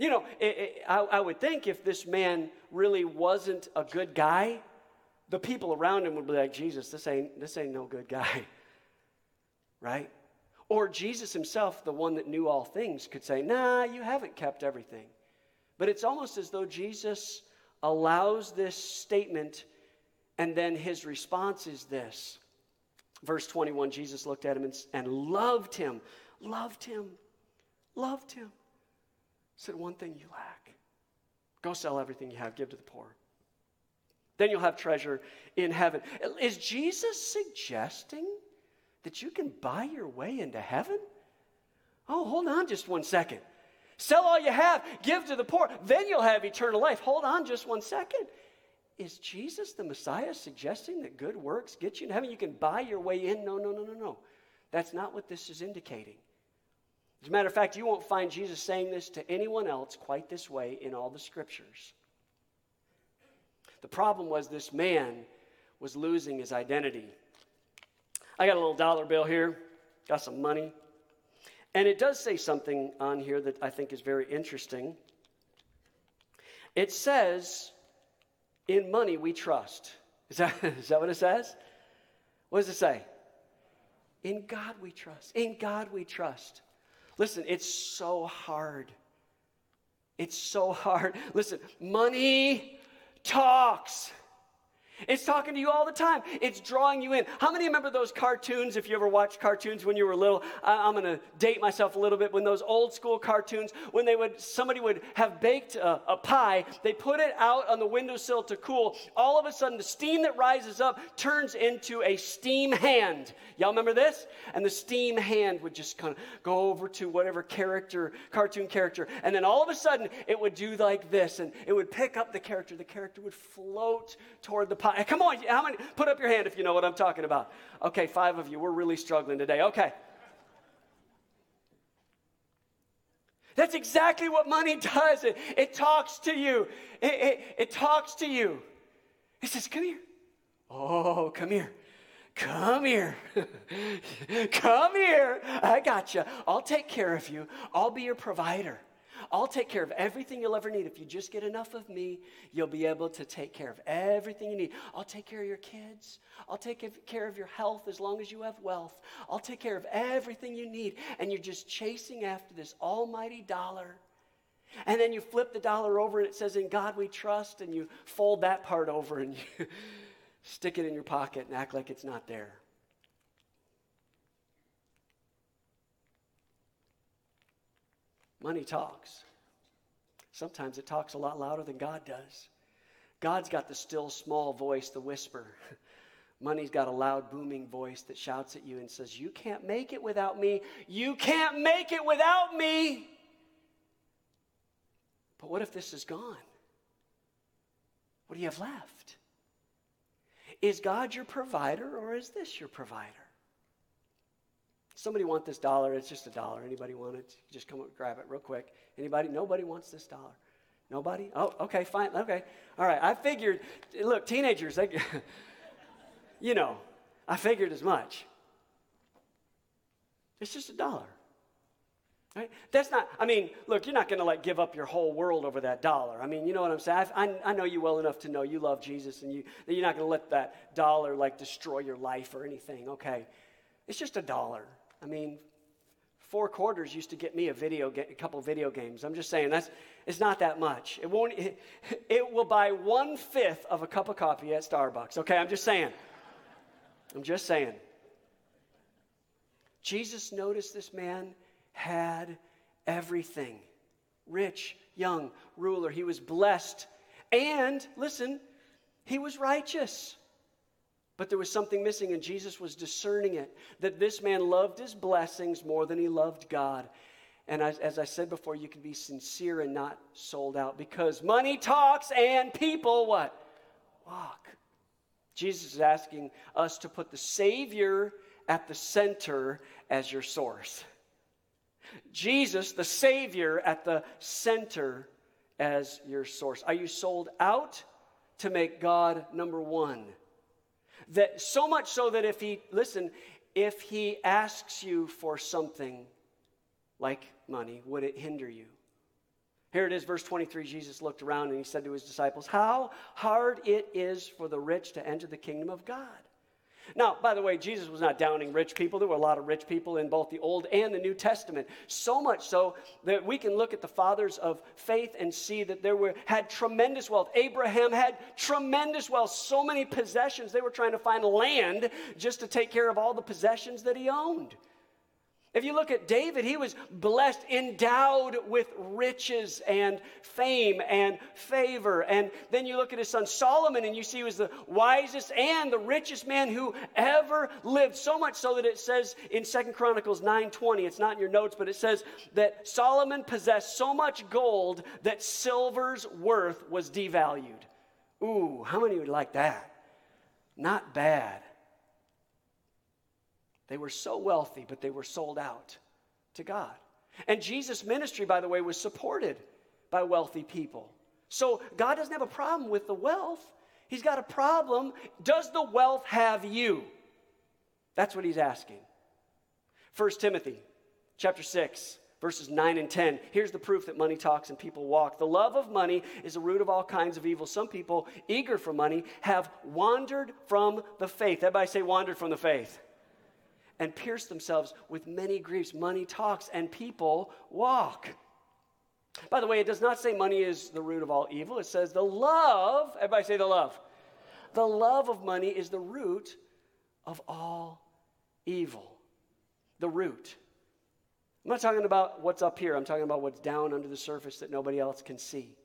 You know, it, it, I, I would think if this man really wasn't a good guy, the people around him would be like, Jesus, this ain't, this ain't no good guy. Right? Or Jesus himself, the one that knew all things, could say, Nah, you haven't kept everything. But it's almost as though Jesus allows this statement, and then his response is this. Verse 21 Jesus looked at him and, and loved him, loved him, loved him said, One thing you lack go sell everything you have, give to the poor. Then you'll have treasure in heaven. Is Jesus suggesting that you can buy your way into heaven? Oh, hold on just one second. Sell all you have, give to the poor, then you'll have eternal life. Hold on just one second. Is Jesus the Messiah suggesting that good works get you in heaven? You can buy your way in? No, no, no, no, no. That's not what this is indicating. As a matter of fact, you won't find Jesus saying this to anyone else quite this way in all the scriptures. The problem was this man was losing his identity. I got a little dollar bill here, got some money. And it does say something on here that I think is very interesting. It says, In money we trust. Is that, is that what it says? What does it say? In God we trust. In God we trust. Listen, it's so hard. It's so hard. Listen, money talks. It's talking to you all the time. It's drawing you in. How many remember those cartoons? If you ever watched cartoons when you were little, I, am going to date myself a little bit. When those old school cartoons, when they would somebody would have baked a, a pie, they put it out on the windowsill to cool. All of a sudden, the steam that rises up turns into a steam hand. Y'all remember this? And the steam hand would just kind of go over to whatever character, cartoon character, and then all of a sudden it would do like this, and it would pick up the character. The character would float toward the pie Eh, come on, how many? Put up your hand if you know what I'm talking about. Okay, five of you. We're really struggling today. Okay. That's exactly what money does. It, it talks to you. It, it, it talks to you. It says, Come here. Oh, come here. Come here. come here. I got you. I'll take care of you. I'll be your provider. I'll take care of everything you'll ever need. If you just get enough of me, you'll be able to take care of everything you need. I'll take care of your kids. I'll take care of your health as long as you have wealth. I'll take care of everything you need. And you're just chasing after this almighty dollar. And then you flip the dollar over and it says, In God we trust. And you fold that part over and you stick it in your pocket and act like it's not there. Money talks. Sometimes it talks a lot louder than God does. God's got the still small voice, the whisper. Money's got a loud booming voice that shouts at you and says, You can't make it without me. You can't make it without me. But what if this is gone? What do you have left? Is God your provider or is this your provider? Somebody want this dollar? It's just a dollar. Anybody want it? Just come up, grab it real quick. Anybody? Nobody wants this dollar. Nobody? Oh, okay, fine. Okay. All right. I figured, look, teenagers, they, you know, I figured as much. It's just a dollar. Right? That's not, I mean, look, you're not going to like give up your whole world over that dollar. I mean, you know what I'm saying? I, I, I know you well enough to know you love Jesus and you, you're not going to let that dollar like destroy your life or anything. Okay. It's just a dollar. I mean, four quarters used to get me a video a couple video games. I'm just saying that's it's not that much. It won't. It, it will buy one fifth of a cup of coffee at Starbucks. Okay, I'm just saying. I'm just saying. Jesus noticed this man had everything rich, young, ruler. He was blessed. And listen, he was righteous. But there was something missing, and Jesus was discerning it that this man loved his blessings more than he loved God. And as, as, I said before, you can be sincere and not sold out because money talks and people what? Walk. Jesus is asking us to put the Savior at the center as your source. Jesus, the Savior, at the center as your source. Are you sold out to make God number one? That so much so that if he, listen, if he asks you for something like money, would it hinder you? Here it is, verse 23. Jesus looked around and he said to his disciples, How hard it is for the rich to enter the kingdom of God. Now, by the way, Jesus was not downing rich people. There were a lot of rich people in both the Old and the New Testament. So much so that we can look at the fathers of faith and see that there were had tremendous wealth. Abraham had tremendous wealth, so many possessions. They were trying to find land just to take care of all the possessions that he owned. If you look at David, he was blessed, endowed with riches and fame and favor. And then you look at his son Solomon and you see he was the wisest and the richest man who ever lived. So much so that it says in Second Chronicles 9:20, it's not in your notes, but it says that Solomon possessed so much gold that silver's worth was devalued. Ooh, how many would like that? Not bad. They were so wealthy, but they were sold out to God. And Jesus' ministry, by the way, was supported by wealthy people. So God doesn't have a problem with the wealth. He's got a problem. Does the wealth have you? That's what he's asking. 1 Timothy chapter 6 verses 9 and 10. Here's the proof that money talks and people walk. The love of money is the root of all kinds of evil. Some people, eager for money, have wandered from the faith. Everybody say, wandered from the faith. And pierced themselves with many griefs. Money talks and people walk. By the way, it does not say money is the root of all evil. It says the love, everybody say the love. The love of money is the root of all evil. The root. I'm not talking about what's up here, I'm talking about what's down under the surface that nobody else can see.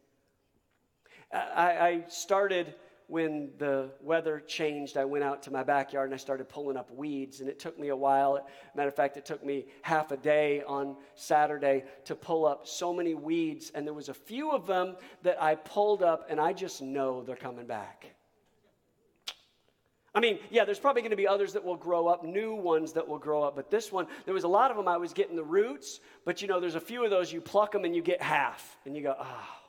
I, I started when the weather changed, I went out to my backyard and I started pulling up weeds. And it took me a while. Matter of fact, it took me half a day on Saturday to pull up so many weeds. And there was a few of them that I pulled up, and I just know they're coming back. I mean, yeah, there's probably going to be others that will grow up, new ones that will grow up, but this one, there was a lot of them I was getting the roots, but you know, there's a few of those you pluck them and you get half, and you go, ah. Oh.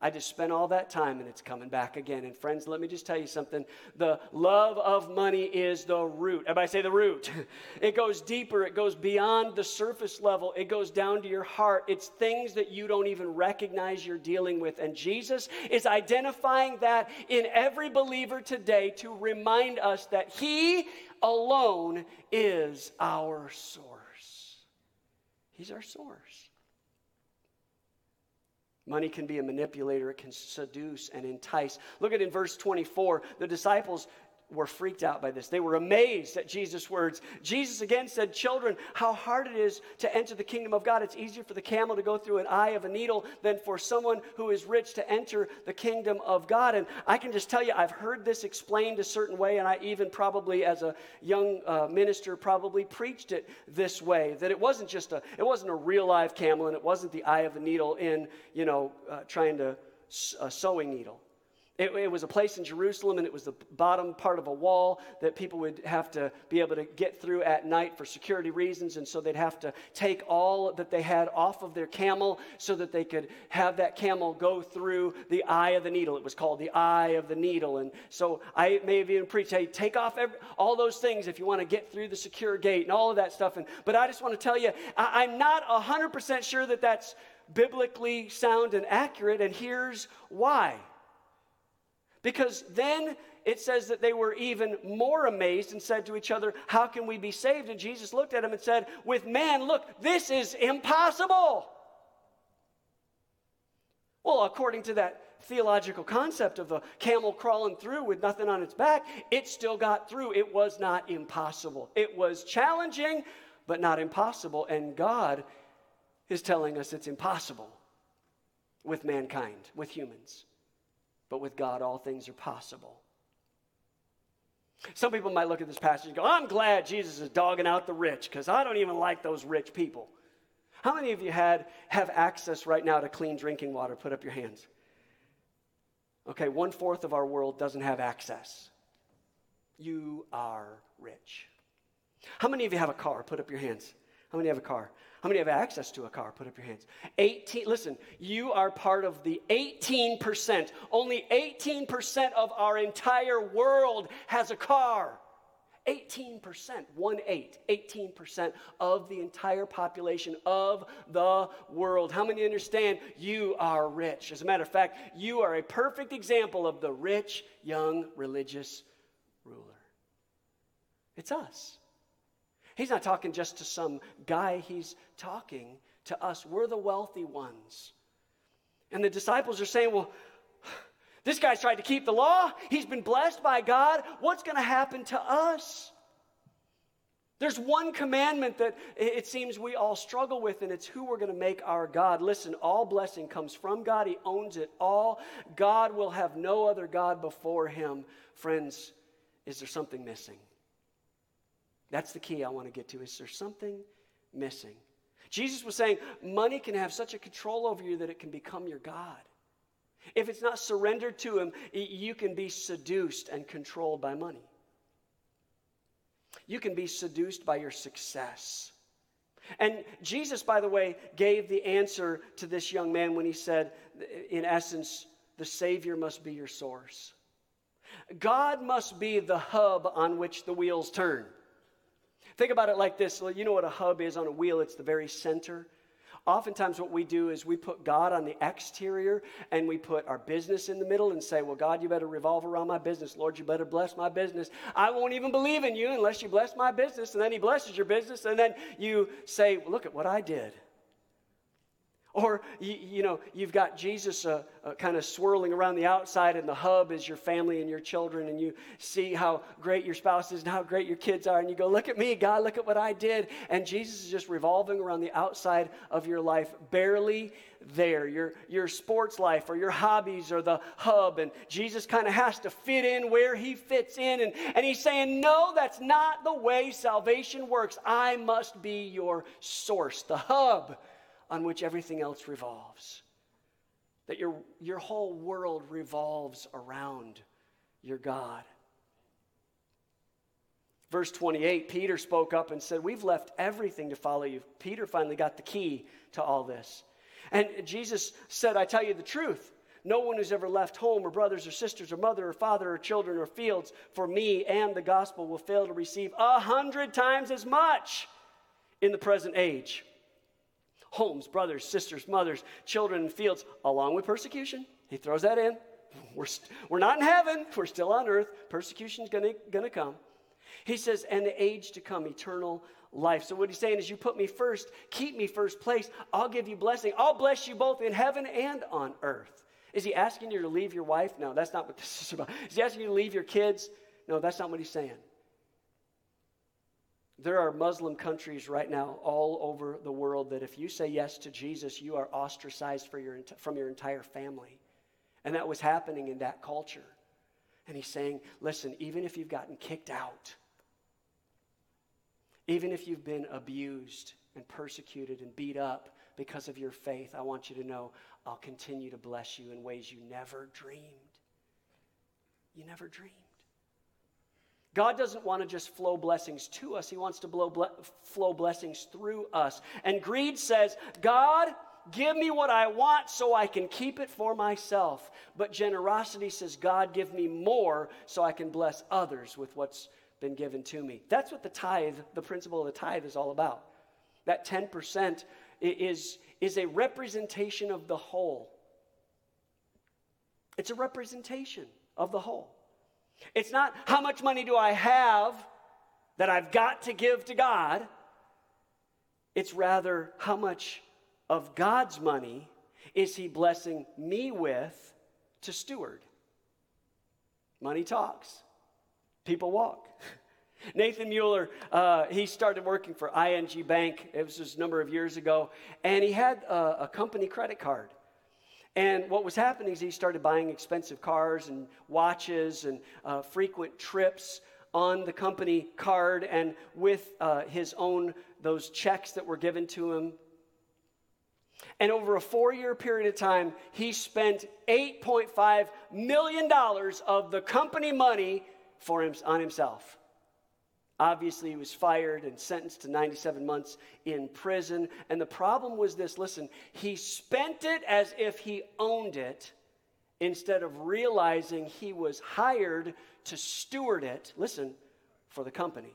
I just spent all that time and it's coming back again. And friends, let me just tell you something. The love of money is the root. Everybody say the root. It goes deeper, it goes beyond the surface level, it goes down to your heart. It's things that you don't even recognize you're dealing with. And Jesus is identifying that in every believer today to remind us that He alone is our source. He's our source. Money can be a manipulator, it can seduce and entice. Look at in verse 24. The disciples were freaked out by this. They were amazed at Jesus' words. Jesus again said, Children, how hard it is to enter the kingdom of God. It's easier for the camel to go through an eye of a needle than for someone who is rich to enter the kingdom of God. And I can just tell you, I've heard this explained a certain way, and I even probably, as a young uh, minister, probably preached it this way that it wasn't just a, it wasn't a real live camel, and it wasn't the eye of the needle in, you know, uh, trying to, a sewing needle. It, it, was a place in Jerusalem, and it was the bottom part of a wall that people would have to be able to get through at night for security reasons. And so they'd have to take all that they had off of their camel so that they could have that camel go through the eye of the needle. It was called the eye of the needle. And so I may have even preached, hey, take off every, all those things if you want to get through the secure gate and all of that stuff. And, but I just want to tell you, I, I'm not 100% sure that that's biblically sound and accurate. And here's why. Because then it says that they were even more amazed and said to each other, How can we be saved? And Jesus looked at them and said, With man, look, this is impossible. Well, according to that theological concept of a camel crawling through with nothing on its back, it still got through. It was not impossible. It was challenging, but not impossible. And God is telling us it's impossible with mankind, with humans. But with God, all things are possible. Some people might look at this passage and go, I'm glad Jesus is dogging out the rich because I don't even like those rich people. How many of you had, have access right now to clean drinking water? Put up your hands. Okay, one fourth of our world doesn't have access. You are rich. How many of you have a car? Put up your hands. How many have a car? How many have access to a car? Put up your hands. 18, listen, you are part of the 18%. Only 18% of our entire world has a car. 18%, one eight, 18% of the entire population of the world. How many understand you are rich? As a matter of fact, you are a perfect example of the rich young religious ruler. It's us. He's not talking just to some guy, he's talking to us. We're the wealthy ones. And the disciples are saying, Well, this guy's tried to keep the law. He's been blessed by God. What's going to happen to us? There's one commandment that it seems we all struggle with, and it's who we're going to make our God. Listen, all blessing comes from God. He owns it all. God will have no other God before him. Friends, is there something missing? That's the key I want to get to. Is there something missing? Jesus was saying money can have such a control over you that it can become your God. If it's not surrendered to Him, you can be seduced and controlled by money. You can be seduced by your success. And Jesus, by the way, gave the answer to this young man when he said, in essence, the Savior must be your source. God must be the hub on which the wheels turn. Think about it like this you know what a hub is on a wheel? It's the very center. Oftentimes, what we do is we put God on the exterior and we put our business in the middle and say, Well, God, you better revolve around my business. Lord, you better bless my business. I won't even believe in you unless you bless my business. And then He blesses your business. And then you say, well, Look at what I did. Or, you, you, know, you've got Jesus uh, uh, kind of swirling around the outside, and the hub is your family and your children, and you see how great your spouse is and how great your kids are, and you go, Look at me, God, look at what I did. And Jesus is just revolving around the outside of your life, barely there. Your, your sports life or your hobbies are the hub, and Jesus kind of has to fit in where he fits in. And, and he's saying, No, that's not the way salvation works. I must be your source, the hub on which everything else revolves. That your, your whole world revolves around your God. Verse 28, Peter spoke up and said, We've left everything to follow you. Peter finally got the key to all this. And Jesus said, I tell you the truth. No one who's ever left home or brothers or sisters or mother or father or children or fields for me and the gospel will fail to receive a hundred times as much in the present age homes, brothers, sisters, mothers, children, and fields, along with persecution. He throws that in. We're, st- we're not in heaven, we're still on earth. Persecution's gonna, gonna come. He says, and the age to come, eternal life. So, what he's saying is, you put me first, keep me first place, I'll give you blessing. I'll bless you both in heaven and on earth. Is he asking you to leave your wife? No, that's not what this is about. Is he asking you to leave your kids? No, that's not what he's saying. There are Muslim countries right now all over the world that if you say yes to Jesus, you are ostracized your, from your entire family. And that was happening in that culture. And he's saying, listen, even if you've gotten kicked out, even if you've been abused and persecuted and beat up because of your faith, I want you to know I'll continue to bless you in ways you never dreamed. You never dreamed. God doesn't want to just flow blessings to us, He wants to blow ble- flow blessings through us. And greed says, God, give me what I want so I can keep it for myself. But generosity says, God, give me more so I can bless others with what's been given to me. That's what the tithe, the principle of the tithe, is all about. That 10% is, is a representation of the whole. It's a representation of the whole. It's not how much money do I have that I've got to give to God. It's rather how much of God's money is He blessing me with to steward. Money talks, people walk. Nathan Mueller, uh, he started working for ING Bank. It was just a number of years ago, and he had a, a company credit card. And what was happening is he started buying expensive cars and watches and uh, frequent trips on the company card and with uh, his own, those checks that were given to him. And over a four year period of time, he spent $8.5 million of the company money for him, on himself. Obviously, he was fired and sentenced to 97 months in prison. And the problem was this listen, he spent it as if he owned it instead of realizing he was hired to steward it, listen, for the company.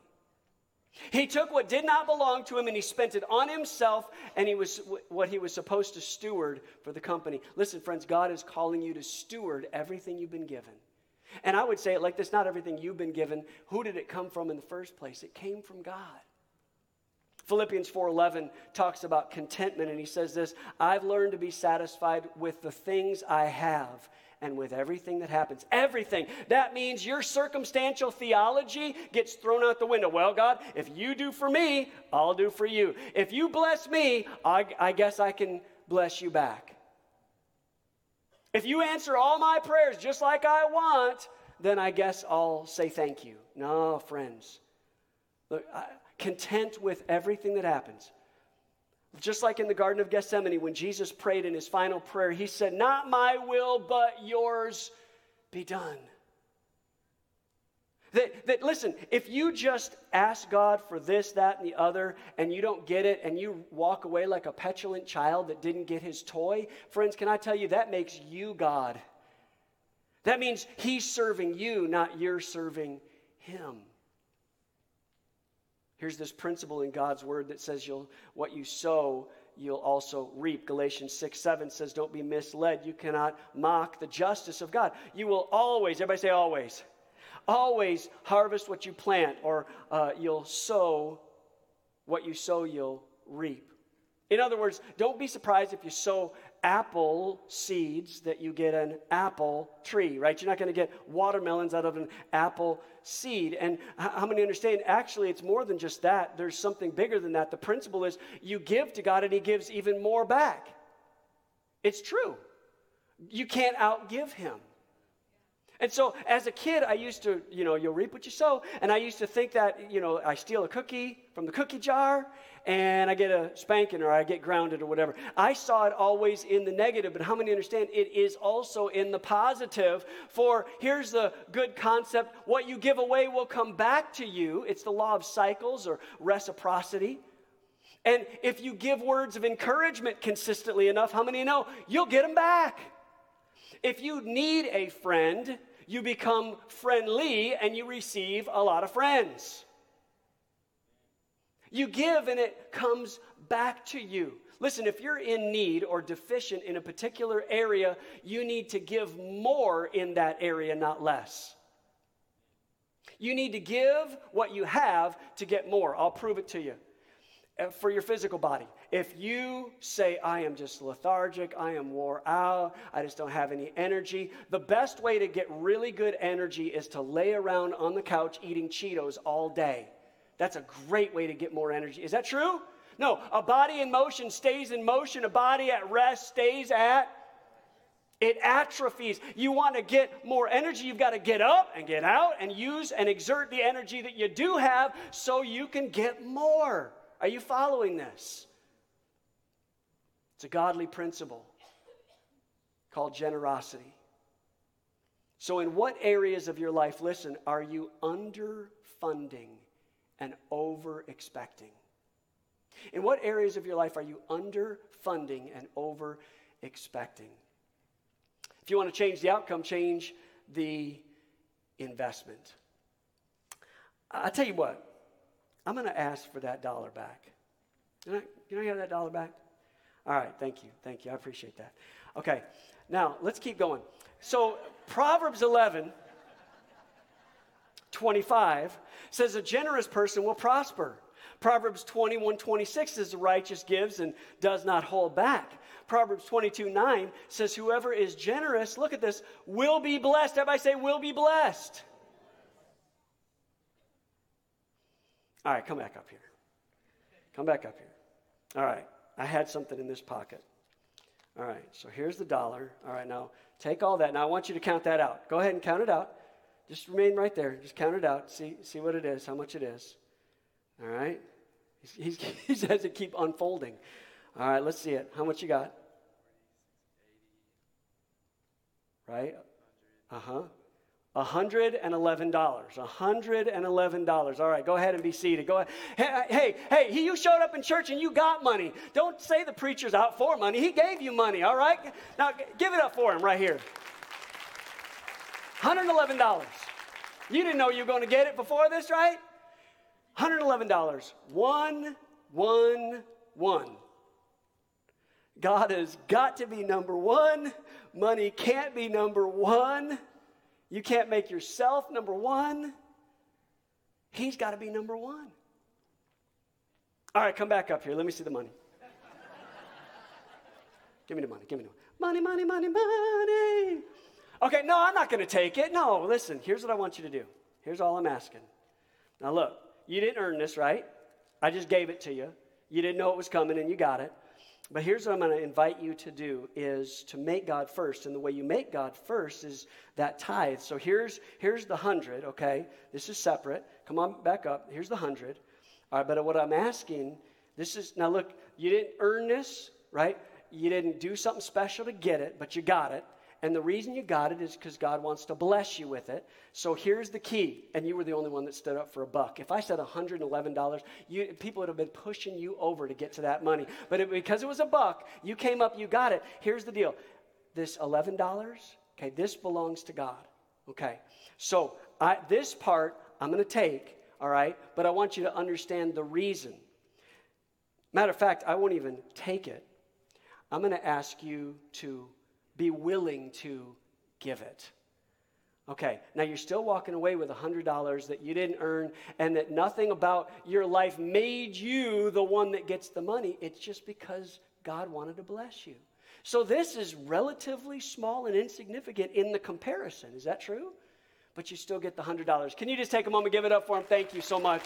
He took what did not belong to him and he spent it on himself and he was what he was supposed to steward for the company. Listen, friends, God is calling you to steward everything you've been given. And I would say it like this not everything you've been given. Who did it come from in the first place? It came from God. Philippians 4:11 talks about contentment and he says this, I've learned to be satisfied with the things I have and with everything that happens. Everything. That means your circumstantial theology gets thrown out the window. Well, God, if you do for me, I'll do for you. If you bless me, I, I guess I can bless you back. If you answer all my prayers just like I want, then I guess I'll say thank you. No, friends. Look, I, content with everything that happens. Just like in the Garden of Gethsemane, when Jesus prayed in his final prayer, he said, Not my will, but yours be done. That, that, listen, if you just ask God for this, that, and the other, and you don't get it, and you walk away like a petulant child that didn't get his toy, friends, can I tell you, that makes you God. That means he's serving you, not you're serving him. Here's this principle in God's word that says you'll what you sow, you'll also reap. Galatians 6 7 says, Don't be misled. You cannot mock the justice of God. You will always, everybody say always, always harvest what you plant, or uh, you'll sow what you sow, you'll reap. In other words, don't be surprised if you sow apple seeds that you get an apple tree, right? You're not going to get watermelons out of an apple seed. And how many understand? Actually, it's more than just that. There's something bigger than that. The principle is you give to God and He gives even more back. It's true. You can't outgive Him. And so as a kid, I used to, you know, you'll reap what you sow. And I used to think that, you know, I steal a cookie from the cookie jar and I get a spanking or I get grounded or whatever. I saw it always in the negative, but how many understand it is also in the positive? For here's the good concept what you give away will come back to you. It's the law of cycles or reciprocity. And if you give words of encouragement consistently enough, how many know you'll get them back? If you need a friend, you become friendly and you receive a lot of friends. You give and it comes back to you. Listen, if you're in need or deficient in a particular area, you need to give more in that area, not less. You need to give what you have to get more. I'll prove it to you. Uh, For your physical body, if you say, I am just lethargic, I am wore out, I just don't have any energy, the best way to get really good energy is to lay around on the couch eating Cheetos all day. That's a great way to get more energy. Is that true? No, a body in motion stays in motion, a body at rest stays at it atrophies. You want to get more energy, you've got to get up and get out and use and exert the energy that you do have so you can get more. Are you following this? It's a godly principle called generosity. So, in what areas of your life, listen, are you underfunding and over expecting? In what areas of your life are you underfunding and over expecting? If you want to change the outcome, change the investment. I tell you what, I'm going to ask for that dollar back. Can I, can I have that dollar back? All right, thank you. Thank you. I appreciate that. Okay, now let's keep going. So, Proverbs 11, 25 says, A generous person will prosper. Proverbs 21, 26 says, The righteous gives and does not hold back. Proverbs 22, 9 says, Whoever is generous, look at this, will be blessed. Everybody say, will be blessed. All right, come back up here. Come back up here. All right, I had something in this pocket. All right, so here's the dollar. All right, now take all that. Now I want you to count that out. Go ahead and count it out. Just remain right there. Just count it out. See, see what it is, how much it is. All right? He's, he's, he says it keep unfolding. All right, let's see it. How much you got? Right? Uh huh. $111. $111. All right, go ahead and be seated. Go ahead. Uh, hey, hey, hey, you showed up in church and you got money. Don't say the preacher's out for money. He gave you money, all right? Now, give it up for him right here. $111. You didn't know you were going to get it before this, right? $111. One, one, one. God has got to be number one. Money can't be number one. You can't make yourself number one. He's got to be number one. All right, come back up here. Let me see the money. give me the money. Give me the money. Money, money, money, money. Okay, no, I'm not going to take it. No, listen, here's what I want you to do. Here's all I'm asking. Now, look, you didn't earn this, right? I just gave it to you. You didn't know it was coming and you got it. But here's what I'm going to invite you to do is to make God first. And the way you make God first is that tithe. So here's here's the 100, okay? This is separate. Come on back up. Here's the 100. All right, but what I'm asking, this is now look, you didn't earn this, right? You didn't do something special to get it, but you got it. And the reason you got it is because God wants to bless you with it. So here's the key. And you were the only one that stood up for a buck. If I said $111, you, people would have been pushing you over to get to that money. But it, because it was a buck, you came up, you got it. Here's the deal this $11, okay, this belongs to God. Okay. So I, this part I'm going to take, all right? But I want you to understand the reason. Matter of fact, I won't even take it. I'm going to ask you to be willing to give it. Okay, now you're still walking away with $100 that you didn't earn and that nothing about your life made you the one that gets the money. It's just because God wanted to bless you. So this is relatively small and insignificant in the comparison. Is that true? But you still get the $100. Can you just take a moment, give it up for him? Thank you so much.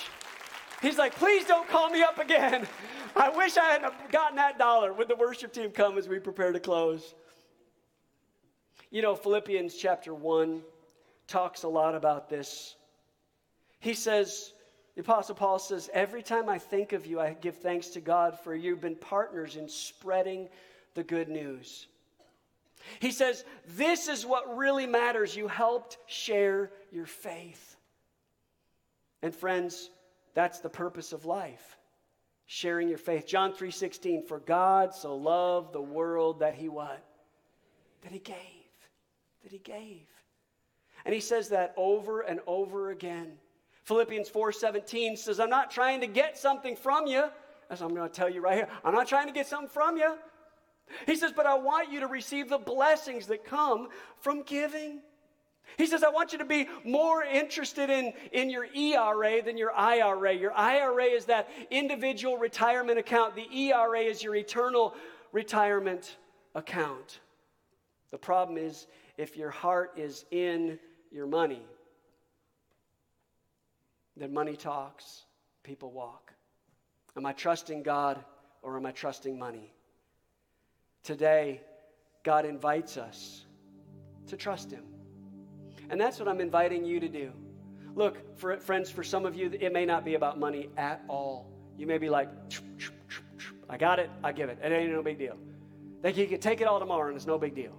He's like, please don't call me up again. I wish I hadn't gotten that dollar. Would the worship team come as we prepare to close? You know, Philippians chapter 1 talks a lot about this. He says, the Apostle Paul says, Every time I think of you, I give thanks to God for you've been partners in spreading the good news. He says, This is what really matters. You helped share your faith. And friends, that's the purpose of life. Sharing your faith. John 3:16, for God so loved the world that he what? That he gave that he gave. And he says that over and over again. Philippians 4:17 says, "I'm not trying to get something from you." As I'm going to tell you right here. I'm not trying to get something from you. He says, "But I want you to receive the blessings that come from giving." He says, I want you to be more interested in, in your ERA than your IRA. Your IRA is that individual retirement account, the ERA is your eternal retirement account. The problem is, if your heart is in your money, then money talks, people walk. Am I trusting God or am I trusting money? Today, God invites us to trust Him. And that's what I'm inviting you to do. Look, for, friends, for some of you, it may not be about money at all. You may be like, I got it, I give it. It ain't no big deal. Like you could take it all tomorrow and it's no big deal.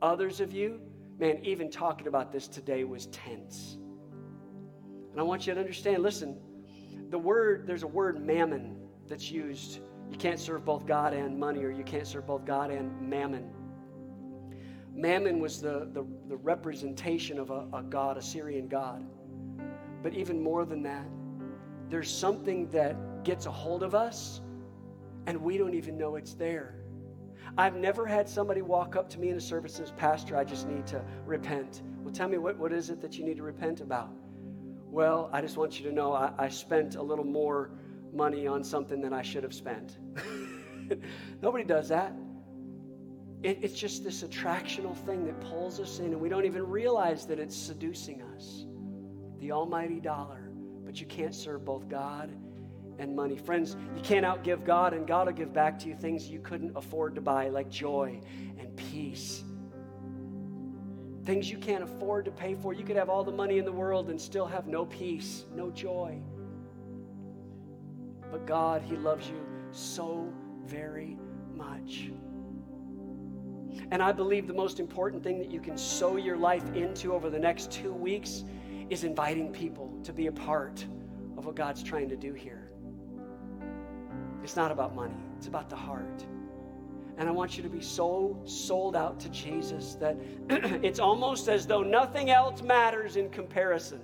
Others of you, man, even talking about this today was tense. And I want you to understand listen, the word, there's a word mammon that's used. You can't serve both God and money, or you can't serve both God and mammon. Mammon was the, the, the representation of a, a God, a Syrian God. But even more than that, there's something that gets a hold of us and we don't even know it's there. I've never had somebody walk up to me in a service and says, Pastor, I just need to repent. Well, tell me, what, what is it that you need to repent about? Well, I just want you to know I, I spent a little more money on something than I should have spent. Nobody does that. It, it's just this attractional thing that pulls us in, and we don't even realize that it's seducing us. The almighty dollar. But you can't serve both God and money. Friends, you can't outgive God, and God will give back to you things you couldn't afford to buy, like joy and peace. Things you can't afford to pay for. You could have all the money in the world and still have no peace, no joy. But God, He loves you so very much. And I believe the most important thing that you can sow your life into over the next two weeks is inviting people to be a part of what God's trying to do here. It's not about money, it's about the heart. And I want you to be so sold out to Jesus that it's almost as though nothing else matters in comparison.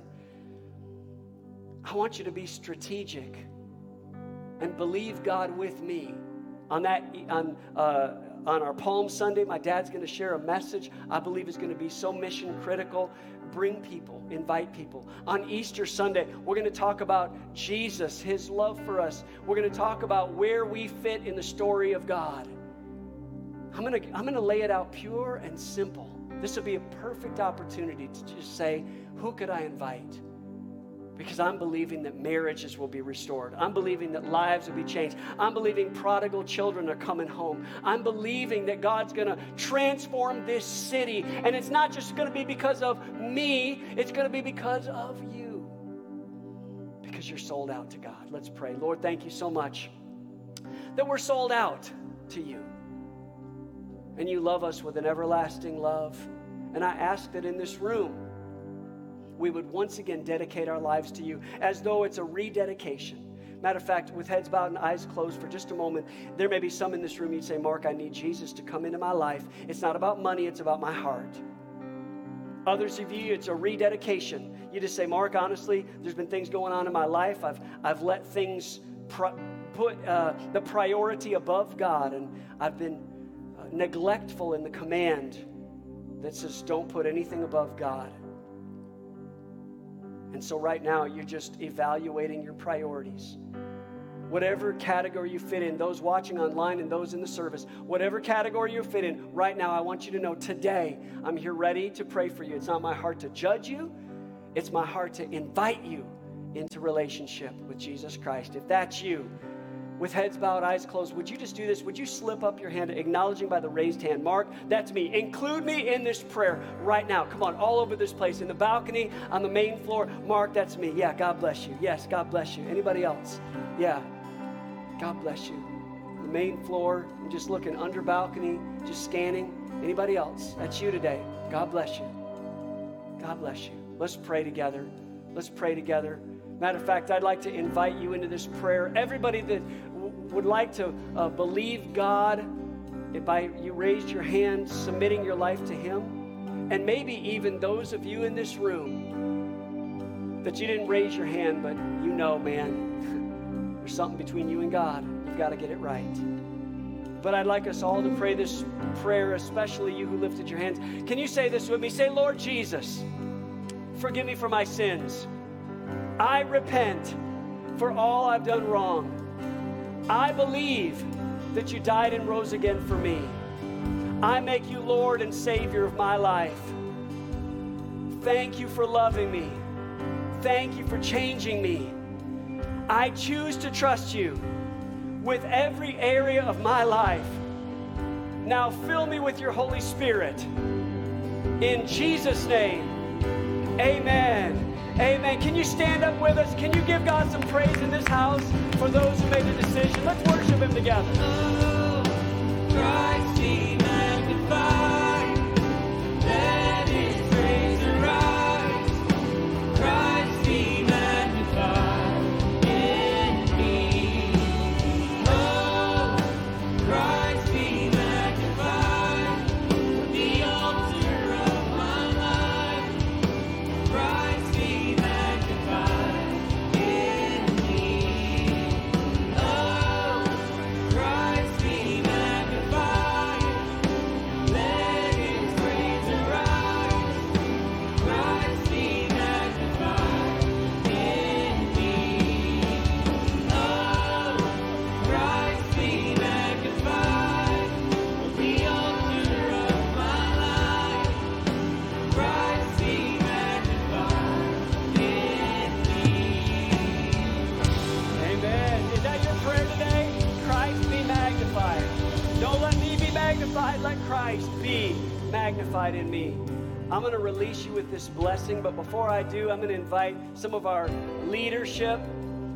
I want you to be strategic and believe God with me on that on uh, on our Palm Sunday, my dad's going to share a message I believe is going to be so mission critical. Bring people, invite people. On Easter Sunday, we're going to talk about Jesus, his love for us. We're going to talk about where we fit in the story of God. I'm going to, I'm going to lay it out pure and simple. This will be a perfect opportunity to just say, who could I invite? Because I'm believing that marriages will be restored. I'm believing that lives will be changed. I'm believing prodigal children are coming home. I'm believing that God's going to transform this city. And it's not just going to be because of me, it's going to be because of you. Because you're sold out to God. Let's pray. Lord, thank you so much that we're sold out to you. And you love us with an everlasting love. And I ask that in this room, we would once again dedicate our lives to you as though it's a rededication. Matter of fact, with heads bowed and eyes closed for just a moment, there may be some in this room you'd say, Mark, I need Jesus to come into my life. It's not about money, it's about my heart. Others of you, it's a rededication. You just say, Mark, honestly, there's been things going on in my life. I've, I've let things put uh, the priority above God, and I've been uh, neglectful in the command that says, don't put anything above God. And so, right now, you're just evaluating your priorities. Whatever category you fit in, those watching online and those in the service, whatever category you fit in, right now, I want you to know today, I'm here ready to pray for you. It's not my heart to judge you, it's my heart to invite you into relationship with Jesus Christ. If that's you, with heads bowed, eyes closed, would you just do this? Would you slip up your hand, acknowledging by the raised hand? Mark, that's me. Include me in this prayer right now. Come on, all over this place, in the balcony, on the main floor. Mark, that's me. Yeah, God bless you. Yes, God bless you. Anybody else? Yeah, God bless you. The main floor, I'm just looking under balcony, just scanning. Anybody else? That's you today. God bless you. God bless you. Let's pray together. Let's pray together. Matter of fact, I'd like to invite you into this prayer. Everybody that would like to uh, believe God, if by you raised your hand, submitting your life to Him, and maybe even those of you in this room that you didn't raise your hand, but you know, man, there's something between you and God. You've got to get it right. But I'd like us all to pray this prayer, especially you who lifted your hands. Can you say this with me? Say, Lord Jesus, forgive me for my sins. I repent for all I've done wrong. I believe that you died and rose again for me. I make you Lord and Savior of my life. Thank you for loving me. Thank you for changing me. I choose to trust you with every area of my life. Now fill me with your Holy Spirit. In Jesus' name, amen. Amen. Can you stand up with us? Can you give God some praise in this house for those who made the decision? Let's worship Him together. Oh, Christ in me. I'm going to release you with this blessing, but before I do, I'm going to invite some of our leadership.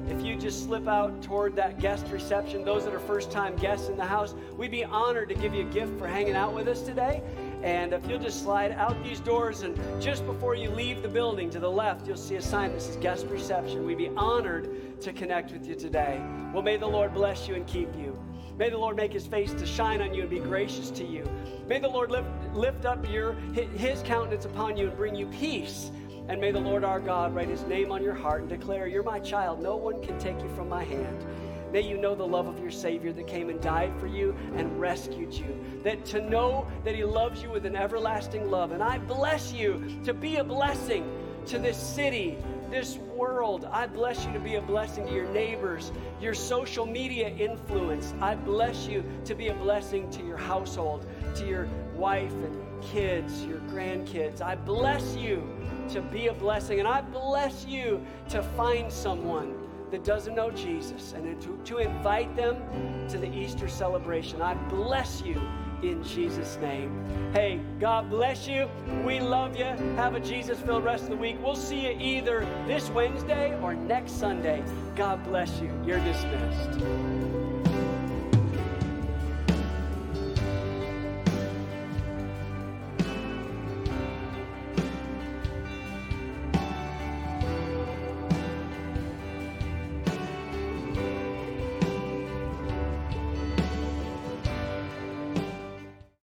If you just slip out toward that guest reception, those that are first time guests in the house, we'd be honored to give you a gift for hanging out with us today. And if you'll just slide out these doors and just before you leave the building to the left, you'll see a sign that says guest reception. We'd be honored to connect with you today. Well, may the Lord bless you and keep you. May the Lord make his face to shine on you and be gracious to you. May the Lord lift, lift up your, his countenance upon you and bring you peace. And may the Lord our God write his name on your heart and declare, You're my child. No one can take you from my hand. May you know the love of your Savior that came and died for you and rescued you. That to know that He loves you with an everlasting love. And I bless you to be a blessing to this city, this world. I bless you to be a blessing to your neighbors, your social media influence. I bless you to be a blessing to your household, to your wife and kids, your grandkids. I bless you to be a blessing. And I bless you to find someone that doesn't know Jesus and to, to invite them to the Easter celebration. I bless you in Jesus' name. Hey, God bless you. We love you. Have a Jesus filled rest of the week. We'll see you either this Wednesday or next Sunday. God bless you. You're dismissed.